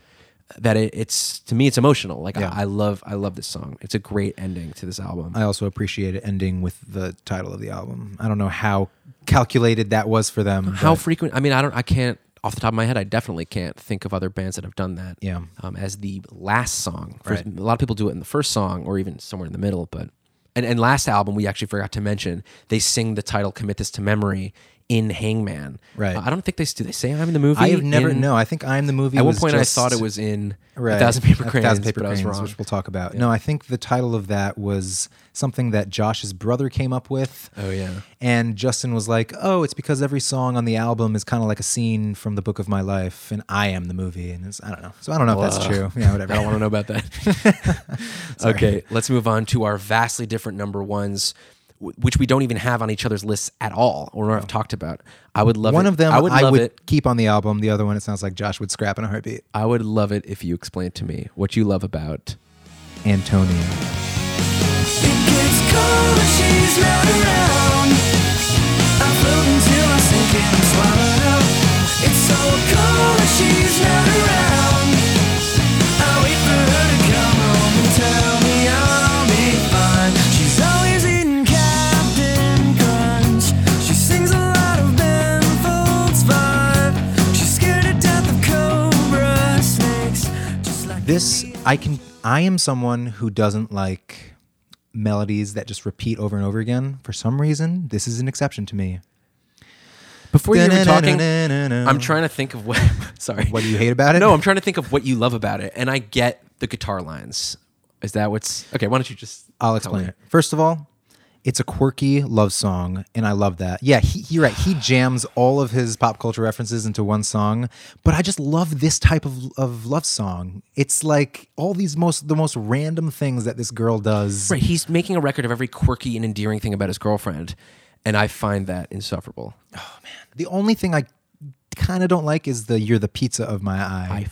Speaker 1: That it, it's to me, it's emotional. Like
Speaker 2: Yeah.
Speaker 1: I, I love, I love this song. It's a great ending to this album.
Speaker 2: I also appreciate it ending with the title of the album. I don't know how calculated that was for them.
Speaker 1: How frequent? I mean, I don't. I can't off the top of my head. I definitely can't think of other bands that have done that.
Speaker 2: Yeah.
Speaker 1: Um, as the last song. First,
Speaker 2: Right.
Speaker 1: A lot of people do it in the first song or even somewhere in the middle. But and and last album we actually forgot to mention they sing the title "Commit This to Memory" in Hangman.
Speaker 2: Right.
Speaker 1: Uh, I don't think they do. They say I'm in the movie.
Speaker 2: I have never
Speaker 1: in-
Speaker 2: no. I think I'm the movie.
Speaker 1: At one point,
Speaker 2: just-
Speaker 1: I thought it was in
Speaker 2: right,
Speaker 1: A Thousand Paper
Speaker 2: A
Speaker 1: Cranes,
Speaker 2: Thousand Paper
Speaker 1: but I was
Speaker 2: Cranes,
Speaker 1: wrong.
Speaker 2: which we'll talk about. No, I think the title of that was something that Josh's brother came up with.
Speaker 1: Oh, yeah.
Speaker 2: And Justin was like, "Oh, it's because every song on the album is kind of like a scene from the Book of My Life, and I am the movie." And it's, I don't know. So I don't know if that's true. Yeah, whatever. [LAUGHS]
Speaker 1: I don't want to know about that. [LAUGHS] [LAUGHS] okay, let's move on to our vastly different number ones, which we don't even have on each other's lists at all, or have talked about. I would love
Speaker 2: One
Speaker 1: it.
Speaker 2: of them
Speaker 1: I would love it.
Speaker 2: keep on the album. The other one, it sounds like Josh would scrap in a heartbeat.
Speaker 1: I would love it if you explained to me what you love about.
Speaker 2: Antonia.
Speaker 3: It gets cold when she's not around. I float until I sink and I'm swallowed up. It's so cold when she's not around.
Speaker 2: This I can I am someone who doesn't like melodies that just repeat over and over again. For some reason, this is an exception to me.
Speaker 1: Before you were talking. I'm trying to think of what. [LAUGHS] Sorry.
Speaker 2: What do you hate about it?
Speaker 1: No, I'm trying to think of what you love about it, and I get the guitar lines. Is that what's okay? Why don't you just?
Speaker 2: I'll explain it. First of all, It's a quirky love song, and I love that. Yeah, he, you're right. He jams all of his pop culture references into one song, but I just love this type of, of love song. It's like all these most the most random things that this girl does.
Speaker 1: Right. He's making a record of every quirky and endearing thing about his girlfriend, and I find that insufferable.
Speaker 2: Oh man, the only thing I kind of don't like is the "You're the pizza of my eye."
Speaker 1: I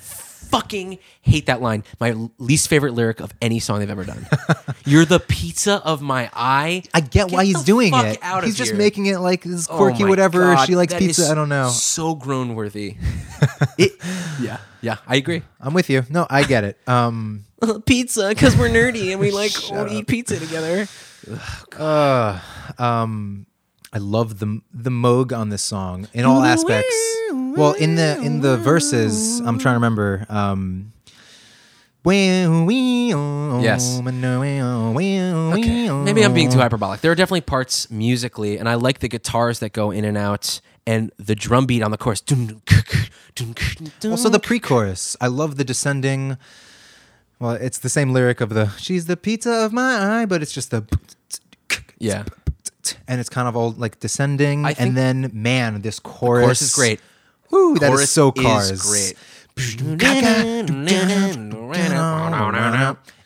Speaker 1: fucking hate that line. My least favorite lyric of any song they've ever done. [LAUGHS] You're the pizza of my eye.
Speaker 2: I get, why he's doing it. he's just
Speaker 1: here.
Speaker 2: making it like this
Speaker 1: Oh
Speaker 2: quirky
Speaker 1: my
Speaker 2: whatever.
Speaker 1: God,
Speaker 2: she likes pizza. I don't know.
Speaker 1: So groan worthy. [LAUGHS] yeah, yeah, I agree.
Speaker 2: I'm with you. No, I get it. Um, [LAUGHS]
Speaker 1: pizza because we're nerdy and we like to eat pizza together. Ugh.
Speaker 2: um, I love the the moog on this song in all aspects. Well, in the in the verses, I'm trying to remember. Um,
Speaker 1: Yes.
Speaker 2: Okay.
Speaker 1: Maybe I'm being too hyperbolic. There are definitely parts musically, and I like the guitars that go in and out, and the drum beat on the chorus.
Speaker 2: Also, the pre-chorus. I love the descending. Well, it's the same lyric of the "She's the pizza of my eye," but it's just the
Speaker 1: yeah,
Speaker 2: and it's kind of all like descending,
Speaker 1: I think-
Speaker 2: and then man, this chorus,
Speaker 1: chorus is great.
Speaker 2: Woo, that is so
Speaker 1: is
Speaker 2: cars.
Speaker 1: great. [LAUGHS]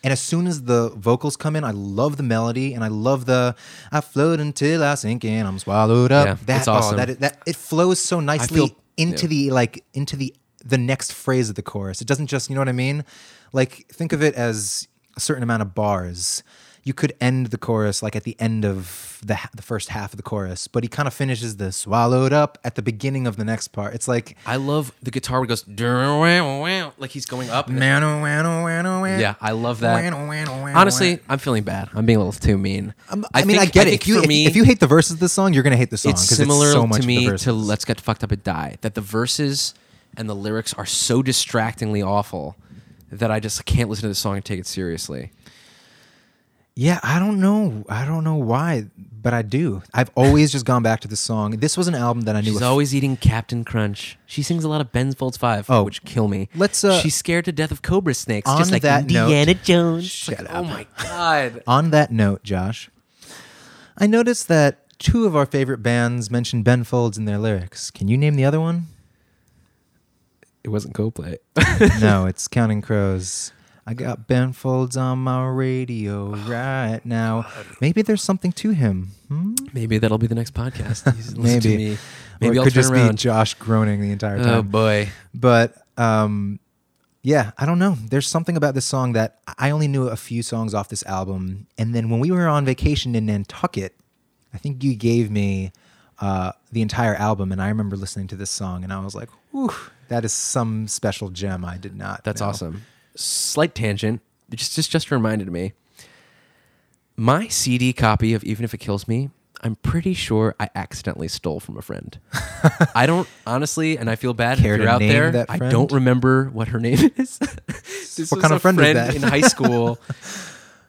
Speaker 2: And as soon as the vocals come in, I love the melody and I love the I float until I sink in, I'm swallowed up.
Speaker 1: Yeah,
Speaker 2: that
Speaker 1: oh, awesome.
Speaker 2: oh, that that it flows so nicely
Speaker 1: feel-
Speaker 2: into
Speaker 1: yeah.
Speaker 2: the like into the the next phrase of the chorus. It doesn't just, you know what I mean? Like think of it as a certain amount of bars. You could end the chorus like at the end of the the first half of the chorus, but he kind of finishes the swallowed up at the beginning of the next part. It's like
Speaker 1: I love the guitar where it goes like he's going up. Yeah, oh, oh, oh,
Speaker 2: yeah,
Speaker 1: I love that. Honestly, I'm feeling bad. I'm being a little too mean.
Speaker 2: Um, I, mean, I
Speaker 1: think-
Speaker 2: get it. If you
Speaker 1: me,
Speaker 2: if you hate the verses of the song, you're gonna hate the song
Speaker 1: it's similar
Speaker 2: it's so much
Speaker 1: to me to "Let's Get Fucked Up and Die." That the verses and the lyrics are so distractingly awful that I just can't listen to the song and take it seriously.
Speaker 2: Yeah, I don't know. I don't know why, but I do. I've always just gone back to the song. This was an album that I knew.
Speaker 1: She's
Speaker 2: a f-
Speaker 1: always eating Captain Crunch. She sings a lot of Ben's Folds Five,
Speaker 2: Oh,
Speaker 1: which kill me.
Speaker 2: let's, uh,
Speaker 1: She's scared to death of cobra snakes,
Speaker 2: on
Speaker 1: just like
Speaker 2: that note-
Speaker 1: Indiana Jones.
Speaker 2: Shut
Speaker 1: Like,
Speaker 2: up.
Speaker 1: Oh my god! [LAUGHS]
Speaker 2: On that note, Josh, I noticed that two of our favorite bands mentioned Ben Folds in their lyrics. Can you name the other one?
Speaker 1: It wasn't Coldplay.
Speaker 2: no, [LAUGHS] it's Counting Crows. I got Ben Folds on my radio right now. Maybe there's something to him. Hmm?
Speaker 1: Maybe that'll be the next podcast.
Speaker 2: Maybe.
Speaker 1: to me.
Speaker 2: Or
Speaker 1: Maybe
Speaker 2: it
Speaker 1: I'll
Speaker 2: could just be. Josh groaning the entire time.
Speaker 1: oh boy!
Speaker 2: but um yeah i don't know there's something about this song that i only knew a few songs off this album and then when we were on vacation in nantucket i think you gave me uh the entire album and i remember listening to this song and i was like that is some special gem i did not
Speaker 1: That's
Speaker 2: know.
Speaker 1: awesome. Slight tangent. It just just just reminded me. My CD copy of Even If It Kills Me, I'm pretty sure I accidentally stole from a friend. I don't [LAUGHS] honestly, and I feel bad
Speaker 2: Care
Speaker 1: if you're
Speaker 2: to
Speaker 1: out
Speaker 2: name
Speaker 1: there.
Speaker 2: that
Speaker 1: I
Speaker 2: friend?
Speaker 1: don't remember what her name [LAUGHS] is. this
Speaker 2: What
Speaker 1: was
Speaker 2: kind
Speaker 1: a
Speaker 2: of friend is that?
Speaker 1: in high school. [LAUGHS]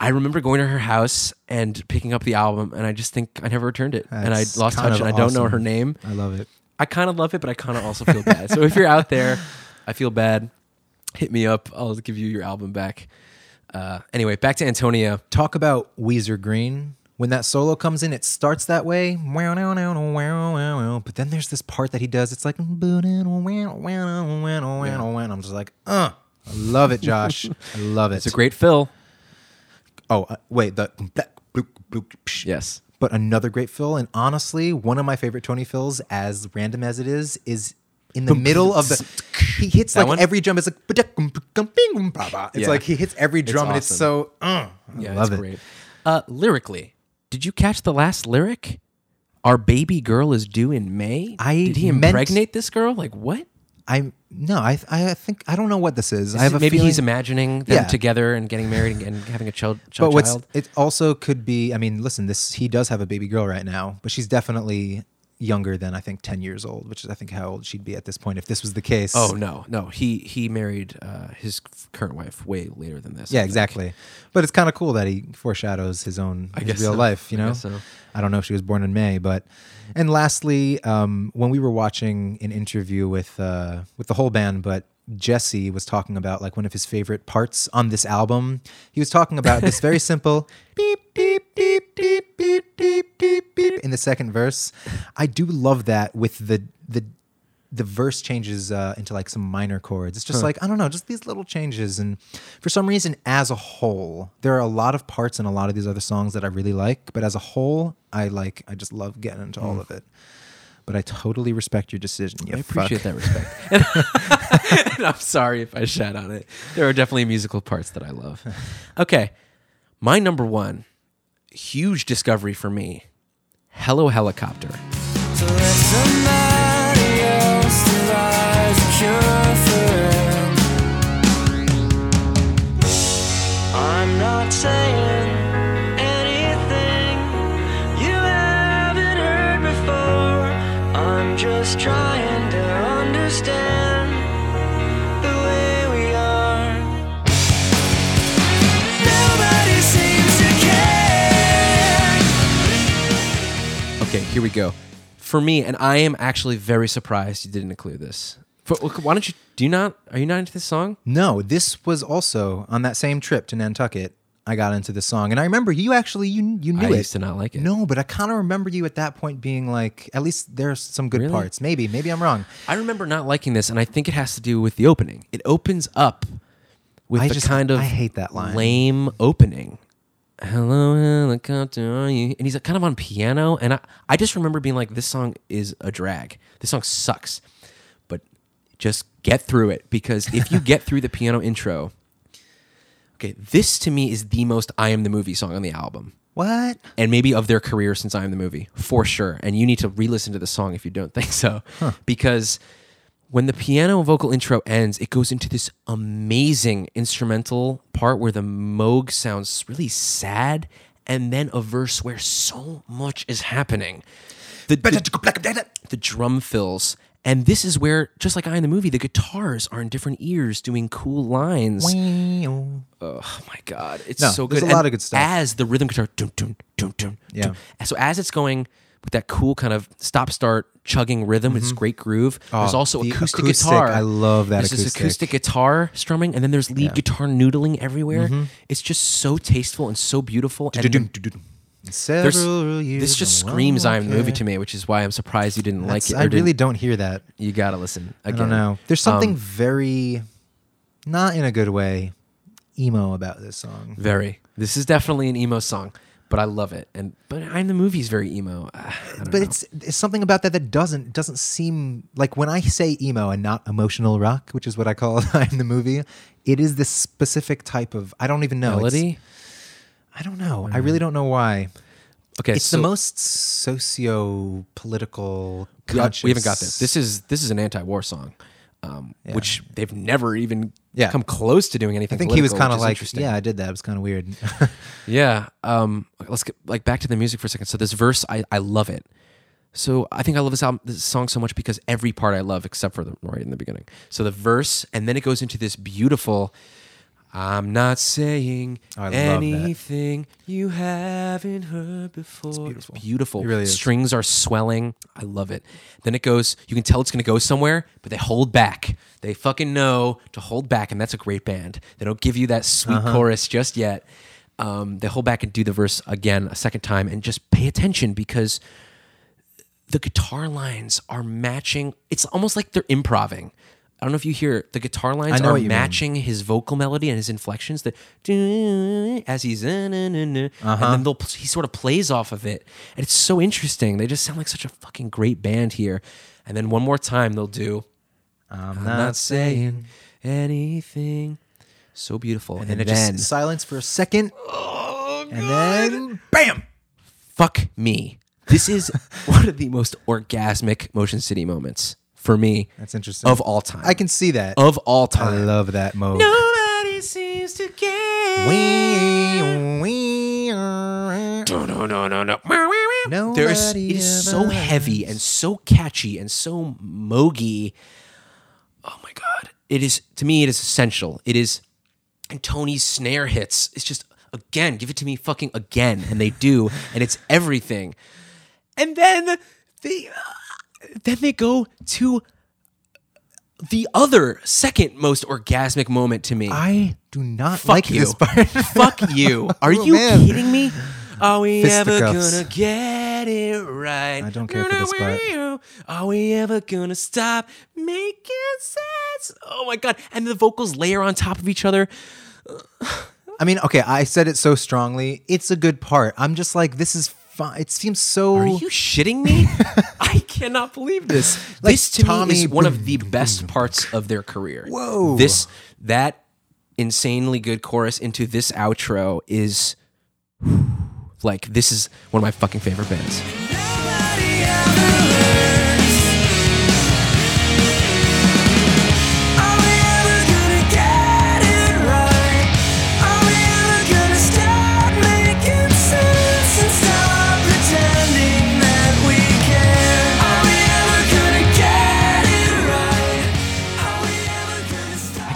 Speaker 1: I remember going to her house and picking up the album, and I just think I never returned it, and I
Speaker 2: That's
Speaker 1: lost
Speaker 2: kind
Speaker 1: touch,
Speaker 2: of
Speaker 1: and I don't know
Speaker 2: awesome.
Speaker 1: her name.
Speaker 2: i love it
Speaker 1: I kind of love it, but I kind of also feel bad. So if you're out there, I feel bad. Hit me up. I'll give you your album back. Uh, anyway, back to Antonia.
Speaker 2: talk about weezer green when that solo comes in it starts that way but then there's this part that he does it's like i'm just like uh i love it josh [LAUGHS] i love it
Speaker 1: It's a great fill.
Speaker 2: oh uh, wait the
Speaker 1: Yes.
Speaker 2: but another great fill and honestly one of my favorite tony fills as random as it is is in the middle of the [LAUGHS] he hits
Speaker 1: That
Speaker 2: like
Speaker 1: one?
Speaker 2: every drum it's like it's
Speaker 1: Yeah.
Speaker 2: like he hits every drum and it's so uh, I
Speaker 1: Yeah,
Speaker 2: love
Speaker 1: it's
Speaker 2: it
Speaker 1: great. Uh, lyrically, did you catch the last lyric? Our baby girl is due in May.
Speaker 2: I
Speaker 1: did he
Speaker 2: meant-
Speaker 1: impregnate this girl? Like what?
Speaker 2: I'm no, I I think I don't know what this is. I have a
Speaker 1: maybe
Speaker 2: feeling,
Speaker 1: he's imagining them
Speaker 2: Yeah.
Speaker 1: together and getting married and, and having a child. [LAUGHS]
Speaker 2: But what's
Speaker 1: child.
Speaker 2: it also could be? I mean, listen, this he does have a baby girl right now, but she's definitely younger than I think ten years old, which is I think how old she'd be at this point if this was the case.
Speaker 1: Oh no, no. He he married uh, his current wife way later than this. I
Speaker 2: yeah,
Speaker 1: think.
Speaker 2: exactly. But it's kind of cool that he foreshadows his own
Speaker 1: I
Speaker 2: his real
Speaker 1: so.
Speaker 2: life. You
Speaker 1: I
Speaker 2: know,
Speaker 1: guess so.
Speaker 2: I don't know if she was born in May, but and lastly, um, when we were watching an interview with uh, with the whole band, but Jesse was talking about like one of his favorite parts on this album. He was talking about this very [LAUGHS] simple beep beep beep beep beep beep in the second verse. I do love that with the the the verse changes uh, into like some minor chords. It's just like I don't know, just these little changes. And for some reason, as a whole, there are a lot of parts in a lot of these other songs that I really like. But as a whole, I like I just love getting into all of it. But I totally respect your decision. You
Speaker 1: I appreciate
Speaker 2: fuck.
Speaker 1: that respect. and I'm sorry if I shat on it. There are definitely musical parts that I love. Okay. My number one, huge discovery for me Hello Helicopter.
Speaker 3: I'm not saying anything you haven't heard before. I'm just trying to understand
Speaker 1: here we go. For me, and I am actually very surprised you didn't include this. Why don't you? Do you not? Are you not into this song?
Speaker 2: No, this was also on that same trip to Nantucket. I got into this song, and I remember you actually you you knew
Speaker 1: I
Speaker 2: it.
Speaker 1: used to not like it.
Speaker 2: No, but I kind of remember you at that point being like, at least there's some good
Speaker 1: Really?
Speaker 2: parts. Maybe, maybe I'm wrong.
Speaker 1: I remember not liking this, and I think it has to do with the opening. It opens up with
Speaker 2: I
Speaker 1: the
Speaker 2: just-
Speaker 1: kind of
Speaker 2: I hate that line.
Speaker 1: lame opening. Hello, helicopter, are you? And he's kind of on piano, and I, I just remember being like, this song is a drag. This song sucks, but just get through it because if you get through the [LAUGHS] piano intro, okay, this to me is the most I Am the Movie song on the album
Speaker 2: What?
Speaker 1: and maybe of their career since I Am the Movie, for sure. And you need to re listen to the song if you don't think so. Because when the piano and vocal intro ends, it goes into this amazing instrumental part where the Moog sounds really sad, and then a verse where so much is happening. The, the, the drum fills. And this is where, just like I in the movie, the guitars are in different ears doing cool lines. Oh my god, it's
Speaker 2: No,
Speaker 1: so
Speaker 2: there's
Speaker 1: good.
Speaker 2: a lot
Speaker 1: And
Speaker 2: of good stuff.
Speaker 1: As the rhythm guitar, dun, dun, dun,
Speaker 2: Yeah.
Speaker 1: So as it's going with that cool kind of stop start chugging rhythm, it's great groove. there's
Speaker 2: Oh,
Speaker 1: also
Speaker 2: the
Speaker 1: acoustic,
Speaker 2: acoustic,
Speaker 1: guitar.
Speaker 2: I love that
Speaker 1: There's this
Speaker 2: acoustic.
Speaker 1: acoustic guitar strumming, and then there's lead
Speaker 2: Yeah. Mm-hmm.
Speaker 1: guitar noodling everywhere. It's just so tasteful and so beautiful. And
Speaker 2: Several years
Speaker 1: this just screams I am the movie to me, which is why I'm surprised you didn't like it.
Speaker 2: I really don't hear that.
Speaker 1: You gotta listen
Speaker 2: I
Speaker 1: again.
Speaker 2: don't know. There's something
Speaker 1: Um,
Speaker 2: very, not in a good way, emo about this song.
Speaker 1: very. This is definitely an emo song, but I love it. And but I'm the movie's very emo. [SIGHS]
Speaker 2: But
Speaker 1: know.
Speaker 2: it's it's something about that that doesn't doesn't seem like when I say emo and not emotional rock, which is what I call [LAUGHS] in the movie. It is this specific type of I don't even know
Speaker 1: melody.
Speaker 2: I don't know. I really don't know why.
Speaker 1: Okay,
Speaker 2: It's
Speaker 1: so
Speaker 2: the most socio-political.
Speaker 1: we we haven't got this. This is this is an anti-war song, um, which they've never even
Speaker 2: Yeah.
Speaker 1: come close to doing anything.
Speaker 2: I think he was kind of like, yeah, I did that. It was kind of weird. [LAUGHS]
Speaker 1: yeah. Um, let's get like back to the music for a second. So this verse, I I love it. So I think I love this album, this song so much because every part I love except for the right in the beginning. So the verse, and then it goes into this beautiful. I'm not saying
Speaker 2: Oh, I love that.
Speaker 1: anything you haven't heard before. It's
Speaker 2: beautiful.
Speaker 1: beautiful.
Speaker 2: It really is.
Speaker 1: Strings are swelling. I love it. Then it goes. You can tell it's going to go somewhere, but they hold back. They fucking know to hold back, and that's a great band. They don't give you that sweet
Speaker 2: Uh-huh.
Speaker 1: chorus just yet. Um, they hold back and do the verse again a second time, and just pay attention because the guitar lines are matching. It's almost like they're improving. I don't know if you hear the guitar lines are
Speaker 2: you mean.
Speaker 1: matching his vocal melody and his inflections. that as he's and
Speaker 2: Uh-huh.
Speaker 1: then they'll he sort of plays off of it, and it's so interesting. They just sound like such a fucking great band here. And then one more time they'll do.
Speaker 2: I'm,
Speaker 1: I'm not saying anything. So beautiful.
Speaker 2: And then it just silence for a second, oh, and then bam.
Speaker 1: fuck me. This is [LAUGHS] one of the most orgasmic Motion City moments for me.
Speaker 2: That's interesting.
Speaker 1: Of all time.
Speaker 2: I can see that.
Speaker 1: Of all time.
Speaker 2: I love that mode.
Speaker 1: Nobody seems to get.
Speaker 2: Wee, wee,
Speaker 1: No, no, no, no, no.
Speaker 2: Nobody
Speaker 1: There's, it is so heavy and so catchy and so mogy. Oh my god! It is to me. It is essential. It is, and Tony's snare hits. It's just again, give it to me, fucking again, and they do, and it's everything. And then they, uh, then they go to the other second most orgasmic moment to me.
Speaker 2: I do not
Speaker 1: Fuck
Speaker 2: like
Speaker 1: you.
Speaker 2: this part. [LAUGHS]
Speaker 1: Fuck you. Are [LAUGHS]
Speaker 2: Oh,
Speaker 1: you
Speaker 2: man.
Speaker 1: kidding me? Are we ever gonna get it right.
Speaker 2: I don't care for this part.
Speaker 1: Are we ever gonna stop making sense? Oh my god! And the vocals layer on top of each other.
Speaker 2: I mean, okay, I said it so strongly. It's a good part. I'm just like, this is fine. It seems so.
Speaker 1: Are you shitting me? [LAUGHS] I cannot believe this.
Speaker 2: Like
Speaker 1: this to me is one of the best parts of their career.
Speaker 2: Whoa.
Speaker 1: This that insanely good chorus into this outro is [SIGHS] like this is one of my fucking favorite bands.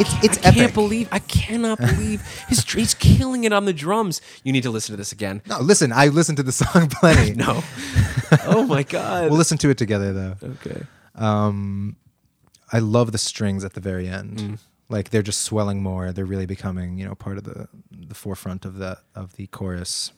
Speaker 2: It's it's
Speaker 1: I
Speaker 2: epic.
Speaker 1: can't believe I cannot believe his he's killing it on the drums. You need to listen to this again.
Speaker 2: no, listen, I listened to the [LAUGHS] song plenty. [LAUGHS]
Speaker 1: No. oh my god.
Speaker 2: We'll listen to it together though.
Speaker 1: okay.
Speaker 2: Um, I love the strings at the very end.
Speaker 1: Mm.
Speaker 2: Like they're just swelling more. They're really becoming, you know, part of the the forefront of the of the chorus.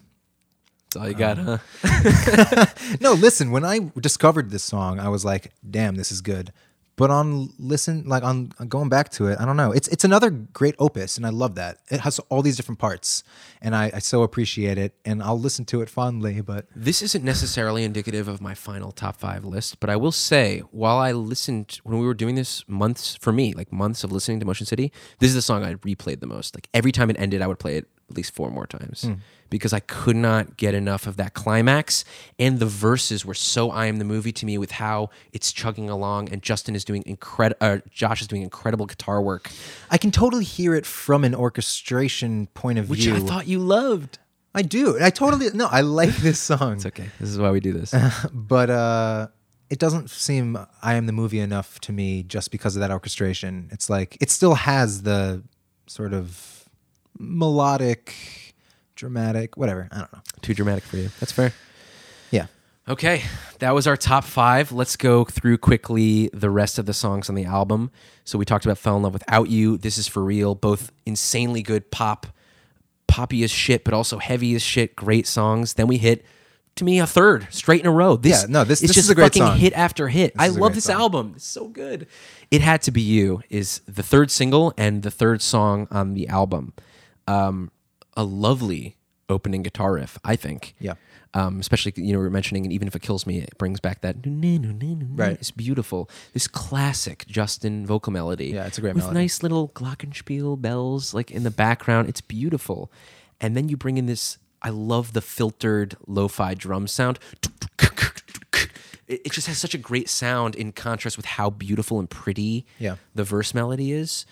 Speaker 1: That's all you got,
Speaker 2: Um,
Speaker 1: huh? [LAUGHS]
Speaker 2: No, listen, when I discovered this song, I was like, damn, this is good. But on listen, like on, going back to it, I don't know. It's it's another great opus, and I love that. It has all these different parts, and I, I so appreciate it. And I'll listen to it fondly. But
Speaker 1: This isn't necessarily indicative of my final top five list, but I will say, while I listened when we were doing this months for me, like months of listening to Motion City, this is the song I replayed the most. Like every time it ended, I would play it at least four more times hmm. Because I could not get enough of that climax. And the verses were so I am the movie to me with how it's chugging along, and Justin is doing incredible. Uh, Josh is doing incredible guitar work,
Speaker 2: I can totally hear it from an orchestration point of
Speaker 1: which
Speaker 2: view.
Speaker 1: Which I thought you loved.
Speaker 2: I do. I totally no. I like this song.
Speaker 1: It's okay. This is why we do this. [LAUGHS]
Speaker 2: but uh it doesn't seem I am the movie enough to me just because of that orchestration. It's like it still has the sort of melodic, dramatic, whatever. I don't know.
Speaker 1: Too dramatic for you. That's fair.
Speaker 2: Yeah.
Speaker 1: Okay, that was our top five. Let's go through quickly the rest of the songs on the album. So we talked about "Fell in Love Without You." This is for real. Both insanely good pop, poppy as shit, but also heavy as shit. Great songs. Then we hit, to me, a third straight in a row. This,
Speaker 2: Yeah, no, this-
Speaker 1: it's
Speaker 2: this
Speaker 1: just
Speaker 2: is a great
Speaker 1: fucking
Speaker 2: song.
Speaker 1: hit after hit. I love this
Speaker 2: song.
Speaker 1: album. It's so good. It had to be you is the third single and the third song on the album. Um, a lovely opening guitar riff, I think
Speaker 2: Yeah.
Speaker 1: um, especially you know we are mentioning and even if it kills me it brings back that
Speaker 2: Right.
Speaker 1: it's beautiful this classic justin vocal melody
Speaker 2: Yeah, it's a great
Speaker 1: with
Speaker 2: melody.
Speaker 1: nice little glockenspiel bells like in the background it's beautiful and then you bring in this i love the filtered lo-fi drum sound it, just has such a great sound in contrast with how beautiful and pretty
Speaker 2: Yeah.
Speaker 1: the verse melody is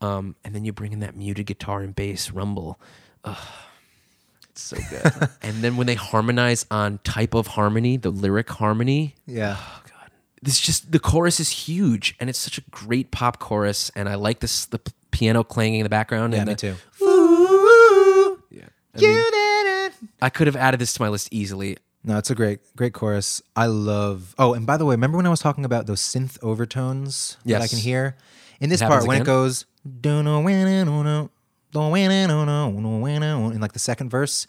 Speaker 1: um, and then you bring in that muted guitar and bass rumble [SIGHS] it's so good. [LAUGHS] and then when they harmonize on type of harmony, the lyric harmony,
Speaker 2: Yeah.
Speaker 1: Oh god. This just the chorus is huge and it's such a great pop chorus and I like this the piano clanging in the background
Speaker 2: yeah,
Speaker 1: and
Speaker 2: me
Speaker 1: the-
Speaker 2: too. [LAUGHS]
Speaker 1: Yeah. I, mean, I could have added this to my list easily.
Speaker 2: No, it's a great, great chorus. I love. Oh, and by the way, remember when I was talking about those synth overtones that I can hear in this part
Speaker 1: happens
Speaker 2: when it goes "Don't know when don't know, don't when I don't know, don't when I don't," in like the second verse.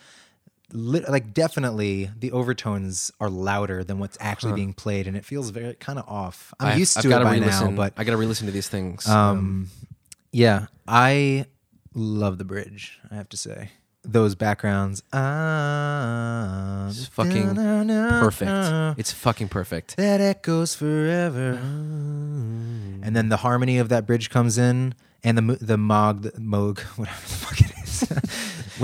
Speaker 2: Lit, like definitely the overtones are louder than what's actually being played, and it feels very kind of off. I'm
Speaker 1: I-
Speaker 2: used
Speaker 1: I've
Speaker 2: to it by
Speaker 1: re-listen-
Speaker 2: now, but
Speaker 1: I got to re-listen to these things.
Speaker 2: um, yeah, I love the bridge. I have to say those backgrounds. Ah,
Speaker 1: it's fucking perfect. It's fucking perfect.
Speaker 2: that echoes forever. And then the harmony of that bridge comes in, and the the mog, the moog, [LAUGHS] whatever the fuck it is. [LAUGHS]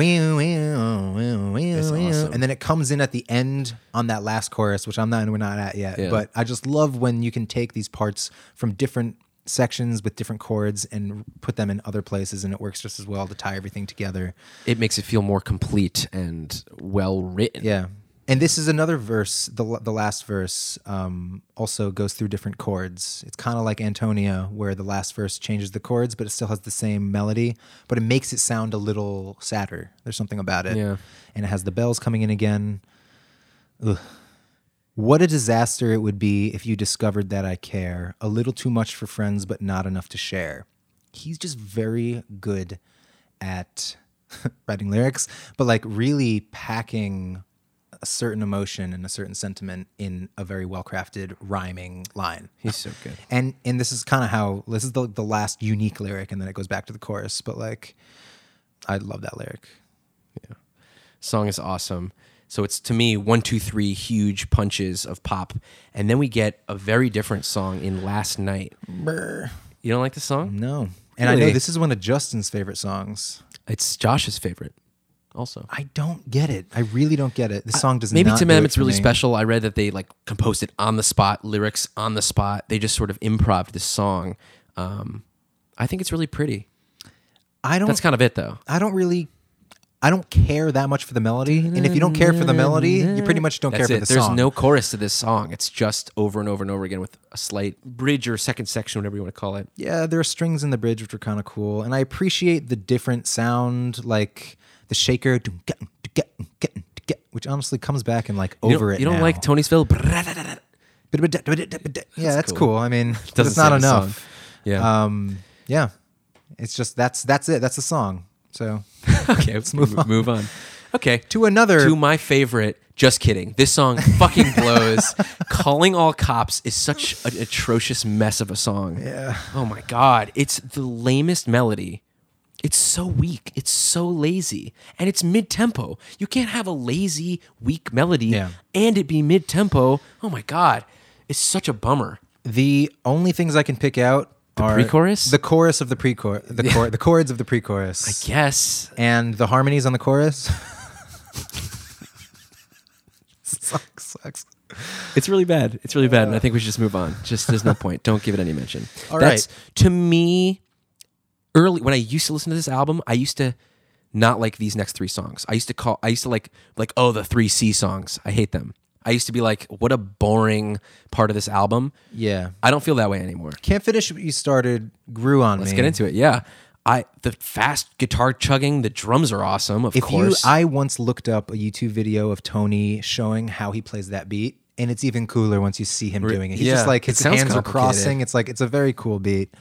Speaker 1: Awesome.
Speaker 2: And then it comes in at the end on that last chorus, which I'm not we're not at yet.
Speaker 1: Yeah.
Speaker 2: But I just love when you can take these parts from different sections with different chords and put them in other places, and it works just as well to tie everything together.
Speaker 1: It makes it feel more complete and well written.
Speaker 2: Yeah. And this is another verse. The the last verse um, also goes through different chords. It's kind of like Antonia, where the last verse changes the chords, but it still has the same melody. But it makes it sound a little sadder. There's something about it.
Speaker 1: Yeah.
Speaker 2: And it has the bells coming in again. Ugh. What a disaster it would be if you discovered that I care. A little too much for friends, but not enough to share. He's just very good at [LAUGHS] writing lyrics, but like really packing a certain emotion and a certain sentiment in a very well crafted rhyming line.
Speaker 1: He's so good.
Speaker 2: And and this is kind of how this is the the last unique lyric, and then it goes back to the chorus. But like, I love that lyric.
Speaker 1: Yeah, song is awesome. So it's to me one, two, three huge punches of pop, and then we get a very different song in Last Night.
Speaker 2: Brr.
Speaker 1: You don't like the song?
Speaker 2: No, and I know this is one of Justin's favorite songs.
Speaker 1: It's Josh's favorite. Also,
Speaker 2: I don't get it. I really don't get it. This song does
Speaker 1: maybe
Speaker 2: not
Speaker 1: to
Speaker 2: do
Speaker 1: them it's really
Speaker 2: me.
Speaker 1: special. I read that they like composed it on the spot, lyrics on the spot. They just sort of improv this song. Um, I think it's really pretty.
Speaker 2: I don't.
Speaker 1: That's kind of it, though.
Speaker 2: I don't really. I don't care that much for the melody, and if you don't care for the melody, you pretty much don't
Speaker 1: That's
Speaker 2: care
Speaker 1: it.
Speaker 2: for the
Speaker 1: There's
Speaker 2: song.
Speaker 1: There's no chorus to this song. It's just over and over and over again with a slight bridge or second section, whatever you want to call it.
Speaker 2: yeah, there are strings in the bridge which are kind of cool, and I appreciate the different sound, like the shaker, which honestly comes back and like over
Speaker 1: don't,
Speaker 2: it.
Speaker 1: you don't
Speaker 2: now.
Speaker 1: like Tony'sville? [LAUGHS]
Speaker 2: Yeah, that's
Speaker 1: cool.
Speaker 2: cool. I mean, [LAUGHS] it's not
Speaker 1: say the song.
Speaker 2: enough.
Speaker 1: Yeah.
Speaker 2: Um, yeah, it's just that's that's it. That's the song. So [LAUGHS]
Speaker 1: okay, let's move on. Move on. Okay,
Speaker 2: to another.
Speaker 1: to my favorite. Just kidding. This song fucking blows. Calling all cops is such an atrocious mess of a song.
Speaker 2: Yeah.
Speaker 1: Oh my god, it's the lamest melody. It's so weak. It's so lazy, and it's mid tempo. You can't have a lazy, weak melody
Speaker 2: Yeah.
Speaker 1: and it be mid tempo. Oh my god, it's such a bummer.
Speaker 2: The only things I can pick out are
Speaker 1: pre-chorus?
Speaker 2: the chorus of the pre-chorus, the chor- the chords of the pre-chorus,
Speaker 1: I guess,
Speaker 2: and the harmonies on the chorus. [LAUGHS] sucks, sucks.
Speaker 1: It's really bad. It's really bad, and I uh. think we should just move on. Just there's no point. Don't give it any mention. [LAUGHS]
Speaker 2: All
Speaker 1: That's
Speaker 2: right.
Speaker 1: to me early when I used to listen to this album, I used to not like these next three songs. I used to call I used to like like oh the three C songs. I hate them. I used to be like, what a boring part of this album.
Speaker 2: Yeah,
Speaker 1: I don't feel that way anymore.
Speaker 2: can't finish what you started. Grew on
Speaker 1: Let's
Speaker 2: me.
Speaker 1: get into it. Yeah. I the fast guitar chugging, the drums are awesome, of
Speaker 2: If
Speaker 1: course.
Speaker 2: you, I once looked up a YouTube video of Tony showing how he plays that beat, and it's even cooler once you see him doing it. He's
Speaker 1: yeah,
Speaker 2: just like his hands are crossing. It's like it's a very cool beat.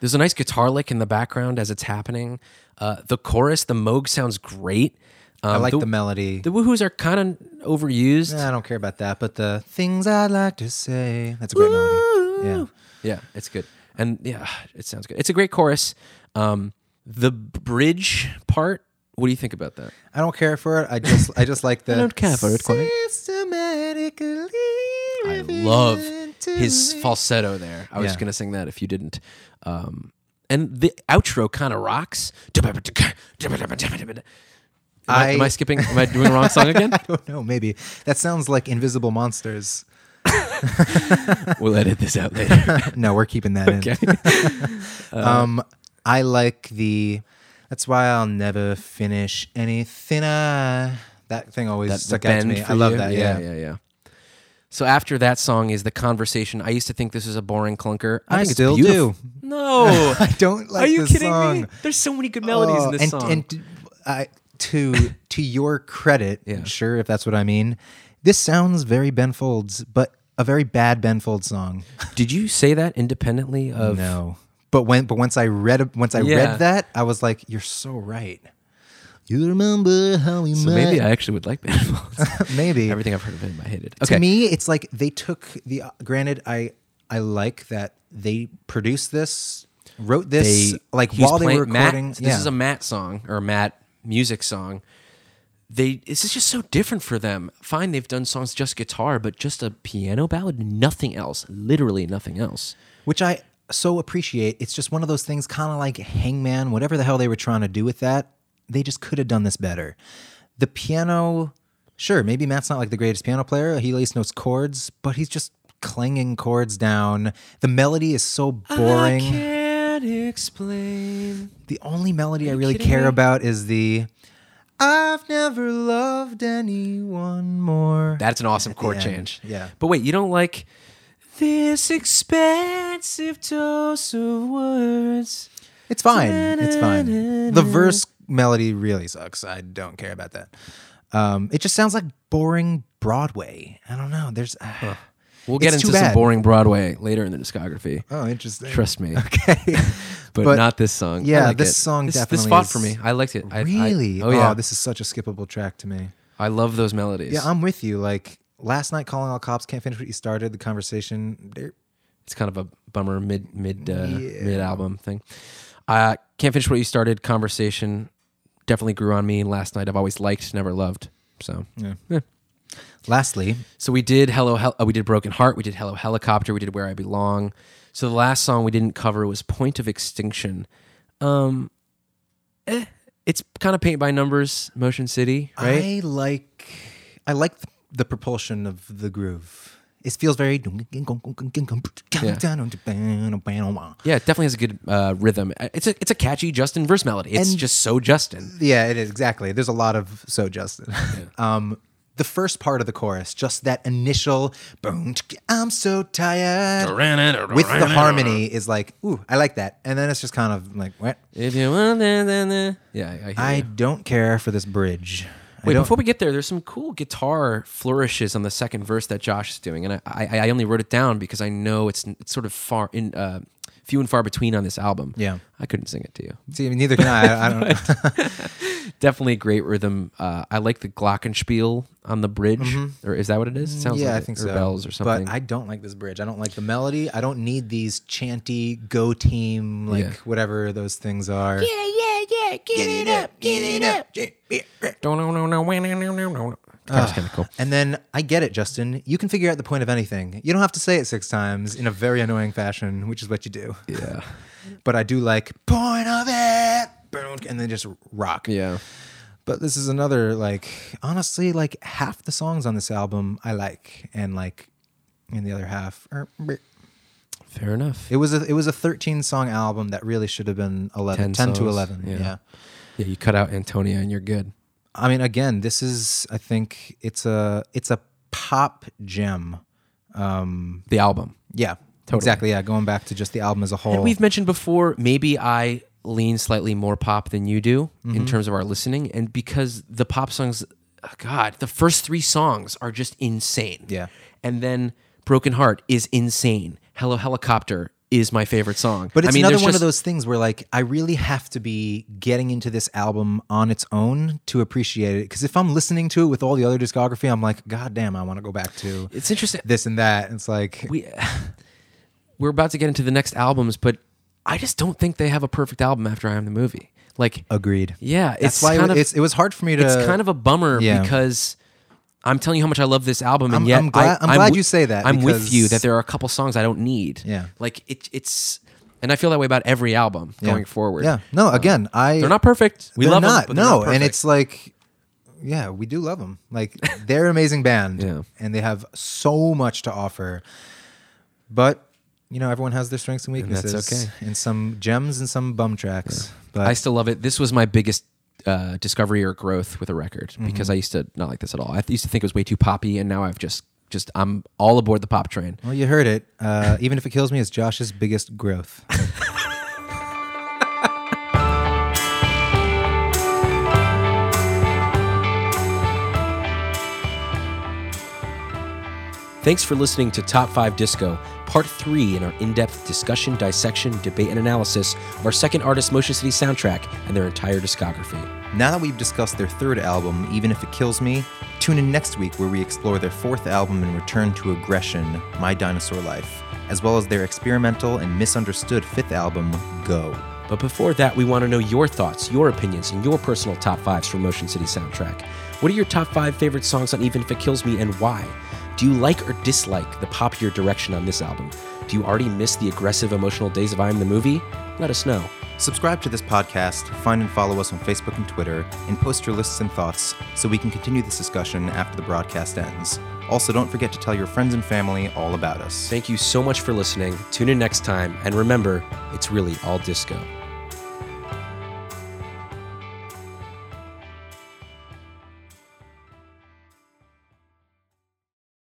Speaker 1: There's a nice guitar lick in the background as it's happening. Uh, the chorus, the Moog sounds great. Um,
Speaker 2: I like the, melody.
Speaker 1: The woohoos are kind of overused.
Speaker 2: Nah, I don't care about that, but the things I'd like to say. That's a great melody. Yeah.
Speaker 1: Yeah, it's good. And yeah, it sounds good. It's a great chorus. Um, the bridge part, what do you think about that?
Speaker 2: I don't care for it. I just I just like [LAUGHS] the
Speaker 1: I don't care for it quite.
Speaker 2: Systematically
Speaker 1: I love his
Speaker 2: me.
Speaker 1: falsetto there. I was
Speaker 2: Yeah.
Speaker 1: going to sing that if you didn't. Um, and the outro kind of rocks. Am I, am I
Speaker 2: I-
Speaker 1: skipping? Am I doing the wrong song [LAUGHS] again?
Speaker 2: I don't know, maybe. That sounds like Invisible Monsters.
Speaker 1: We'll edit this out later. [LAUGHS]
Speaker 2: no, we're keeping that in.
Speaker 1: Okay. [LAUGHS]
Speaker 2: Um, I like the. That's why I'll never finish anything. I that thing always
Speaker 1: That-
Speaker 2: stuck out to me. I love
Speaker 1: you?
Speaker 2: that. Yeah.
Speaker 1: yeah, yeah. So after that song is the conversation. I used to think this was a boring clunker. I,
Speaker 2: I
Speaker 1: think
Speaker 2: still
Speaker 1: it's beautiful.
Speaker 2: do.
Speaker 1: No, [LAUGHS]
Speaker 2: I don't like
Speaker 1: Are you
Speaker 2: this
Speaker 1: kidding
Speaker 2: song.
Speaker 1: me? There's so many good melodies
Speaker 2: Oh,
Speaker 1: in this oh,
Speaker 2: and,
Speaker 1: song.
Speaker 2: And t- I, to to your credit, [LAUGHS]
Speaker 1: Yeah.
Speaker 2: sure, if that's what I mean, this sounds very Ben Folds, but a very bad Ben Folds song.
Speaker 1: Did you say that independently of?
Speaker 2: no, but when but once I read once I
Speaker 1: Yeah.
Speaker 2: read that, I was like, you're so right. You remember how we
Speaker 1: So
Speaker 2: met?
Speaker 1: maybe I actually would like Band [LAUGHS] [LAUGHS]
Speaker 2: maybe
Speaker 1: Everything I've heard of him, I hated. Okay.
Speaker 2: to me, it's like they took the. uh, Granted, I I like that they produced this, wrote this,
Speaker 1: they
Speaker 2: like
Speaker 1: he's
Speaker 2: while they were
Speaker 1: playing- Matt-
Speaker 2: recording.
Speaker 1: This
Speaker 2: yeah.
Speaker 1: is a Matt song or a Matt music song. They this is just so different for them. Fine, they've done songs just guitar, but just a piano ballad, nothing else. Literally nothing else.
Speaker 2: which I so appreciate. It's just one of those things, kind of like Hangman, whatever the hell they were trying to do with that, they just could have done this better. The piano, sure, maybe Matt's not like the greatest piano player. He lays notes chords, but he's just clanging chords down. The melody is so boring.
Speaker 1: I can't explain.
Speaker 2: The only melody I really care
Speaker 1: me?
Speaker 2: about is the I've never loved anyone more.
Speaker 1: That's an awesome chord
Speaker 2: end,
Speaker 1: change.
Speaker 2: yeah.
Speaker 1: But wait, you don't like this expansive dose of words.
Speaker 2: It's fine. It's fine. The verse melody really sucks. I don't care about that. Um, it just sounds like boring Broadway. I don't know. There's uh,
Speaker 1: We'll get into some boring Broadway later in the discography.
Speaker 2: oh interesting.
Speaker 1: Trust me.
Speaker 2: Okay, [LAUGHS]
Speaker 1: But,
Speaker 2: But-
Speaker 1: not this song.
Speaker 2: Yeah,
Speaker 1: like
Speaker 2: this
Speaker 1: it.
Speaker 2: song
Speaker 1: this, this
Speaker 2: definitely
Speaker 1: fought
Speaker 2: is-
Speaker 1: for me. I liked it. I- I-
Speaker 2: really?
Speaker 1: oh yeah.
Speaker 2: this is such a skippable track to me.
Speaker 1: I love those melodies.
Speaker 2: Yeah, I'm with you. Like last night, calling all cops can't finish what you started. The conversation.
Speaker 1: it's kind of a bummer mid mid uh,
Speaker 2: Yeah.
Speaker 1: mid album thing. Uh, can't finish what you started. Conversation definitely grew on me. Last night I've always liked, never loved. So
Speaker 2: Yeah. Lastly,
Speaker 1: so we did hello Hel- uh, we did broken heart. We did hello helicopter. We did where I belong. So the last song we didn't cover was point of extinction. Um, eh, it's kind of paint by numbers, Motion City, right?
Speaker 2: I like I like the, the propulsion of the groove. It feels very.
Speaker 1: Yeah, yeah, it definitely has a good uh, rhythm. Uh, It's a it's a catchy Justin verse melody. It's
Speaker 2: And-
Speaker 1: just so Justin.
Speaker 2: Yeah, it is exactly. There's a lot of so Justin. um, the first part of the chorus, just that initial "boom, I'm so tired" with the harmony is like, ooh, I like that. And then it's just kind of like, what?
Speaker 1: If you want, then, then, then. yeah, I, hear
Speaker 2: I
Speaker 1: you.
Speaker 2: don't care for this bridge. I
Speaker 1: Wait,
Speaker 2: don't-
Speaker 1: before we get there, there's some cool guitar flourishes on the second verse that Josh is doing, and I, I, I only wrote it down because I know it's it's sort of far in uh, few and far between on this album.
Speaker 2: Yeah.
Speaker 1: I couldn't sing it to you.
Speaker 2: See, neither can I. I, I don't. [LAUGHS]
Speaker 1: Definitely great rhythm. Uh, I like the glockenspiel on the bridge, or is that what it is? It sounds
Speaker 2: Mm-hmm. yeah,
Speaker 1: like
Speaker 2: I
Speaker 1: it,
Speaker 2: think
Speaker 1: or
Speaker 2: so.
Speaker 1: bells or something.
Speaker 2: But I don't like this bridge. I don't like the melody. I don't need these chanty go team like
Speaker 1: Yeah.
Speaker 2: whatever those things are.
Speaker 3: Yeah, yeah, yeah. Get it up, get it up.
Speaker 1: Don't no, no, no, no, no, no, no. Ah, kind of cool.
Speaker 2: And then I get it, Justin. You can figure out the point of anything. You don't have to say it six times in a very annoying fashion, which is what you do.
Speaker 1: Yeah, [LAUGHS]
Speaker 2: But I do like point of it, boom, and then just rock.
Speaker 1: yeah.
Speaker 2: But this is another like honestly like half the songs on this album I like, and like in the other half. bleh.
Speaker 1: Fair enough.
Speaker 2: It was a it was a 13 song album that really should have been 11, 10, to 11.
Speaker 1: yeah.
Speaker 2: yeah.
Speaker 1: Yeah, you cut out Antonia and you're good.
Speaker 2: I mean, again, this is I think it's a it's a pop gem. Um,
Speaker 1: The album.
Speaker 2: yeah,
Speaker 1: Totally.
Speaker 2: exactly. Yeah, going back to just the album as a whole.
Speaker 1: And we've mentioned before, maybe I lean slightly more pop than you do
Speaker 2: Mm-hmm.
Speaker 1: in terms of our listening. And because the pop songs, oh God, the first three songs are just insane.
Speaker 2: Yeah.
Speaker 1: And then Broken Heart is insane. Hello Helicopter is my favorite song.
Speaker 2: but it's
Speaker 1: I mean,
Speaker 2: another one of those things where like I really have to be getting into this album on its own to appreciate it. Because if I'm listening to it with all the other discography, I'm like, God damn, I want to go back to
Speaker 1: It's interesting.
Speaker 2: this and that. It's like
Speaker 1: we [SIGHS] we're about to get into the next albums, but I just don't think they have a perfect album after I Am the Movie. Like,
Speaker 2: agreed.
Speaker 1: yeah,
Speaker 2: That's
Speaker 1: it's
Speaker 2: why
Speaker 1: kind
Speaker 2: it,
Speaker 1: of
Speaker 2: it's, it was hard for me to.
Speaker 1: it's kind of a bummer
Speaker 2: yeah.
Speaker 1: because I'm telling you how much I love this album, and
Speaker 2: I'm-
Speaker 1: yet
Speaker 2: I'm glad-
Speaker 1: I,
Speaker 2: I'm glad you say that
Speaker 1: I'm with you that there are a couple songs I don't need.
Speaker 2: Yeah.
Speaker 1: like it, it's, and I feel that way about every album
Speaker 2: Yeah.
Speaker 1: going forward.
Speaker 2: Yeah. No, um, again, I
Speaker 1: they're not perfect. We love
Speaker 2: not.
Speaker 1: them, but they're
Speaker 2: no,
Speaker 1: not
Speaker 2: and it's like, yeah, we do love them. Like [LAUGHS] they're an amazing band,
Speaker 1: Yeah.
Speaker 2: and they have so much to offer. But you know, everyone has their strengths and
Speaker 1: that's
Speaker 2: weaknesses,
Speaker 1: okay.
Speaker 2: and some gems and some bum tracks. But
Speaker 1: I still love it. This was my biggest uh, discovery or growth with a record
Speaker 2: Mm-hmm.
Speaker 1: because I used to not like this at all. I used to think it was way too poppy, and now I've just just I'm all aboard the pop train.
Speaker 2: well, you heard it. Uh, even if it kills me, it's Josh's biggest growth. [LAUGHS]
Speaker 1: Thanks for listening to Top 5 Disco, part 3 in our in depth discussion, dissection, debate, and analysis of our second artist Motion City soundtrack and their entire discography.
Speaker 2: Now that we've discussed their third album, Even If It Kills Me, tune in next week where we explore their fourth album and return to aggression, My Dinosaur Life, as well as their experimental and misunderstood fifth album, Go.
Speaker 1: But before that, we want to know your thoughts, your opinions, and your personal top fives for Motion City soundtrack. What are your top five favorite songs on Even If It Kills Me and why? Do you like or dislike the poppier direction on this album? Do you already miss the aggressive emotional days of I Am the Movie? Let us know.
Speaker 2: Subscribe to this podcast, find and follow us on Facebook and Twitter, and post your lists and thoughts so we can continue this discussion after the broadcast ends. Also, don't forget to tell your friends and family all about us.
Speaker 1: Thank you so much for listening. Tune in next time, and remember, it's really all disco.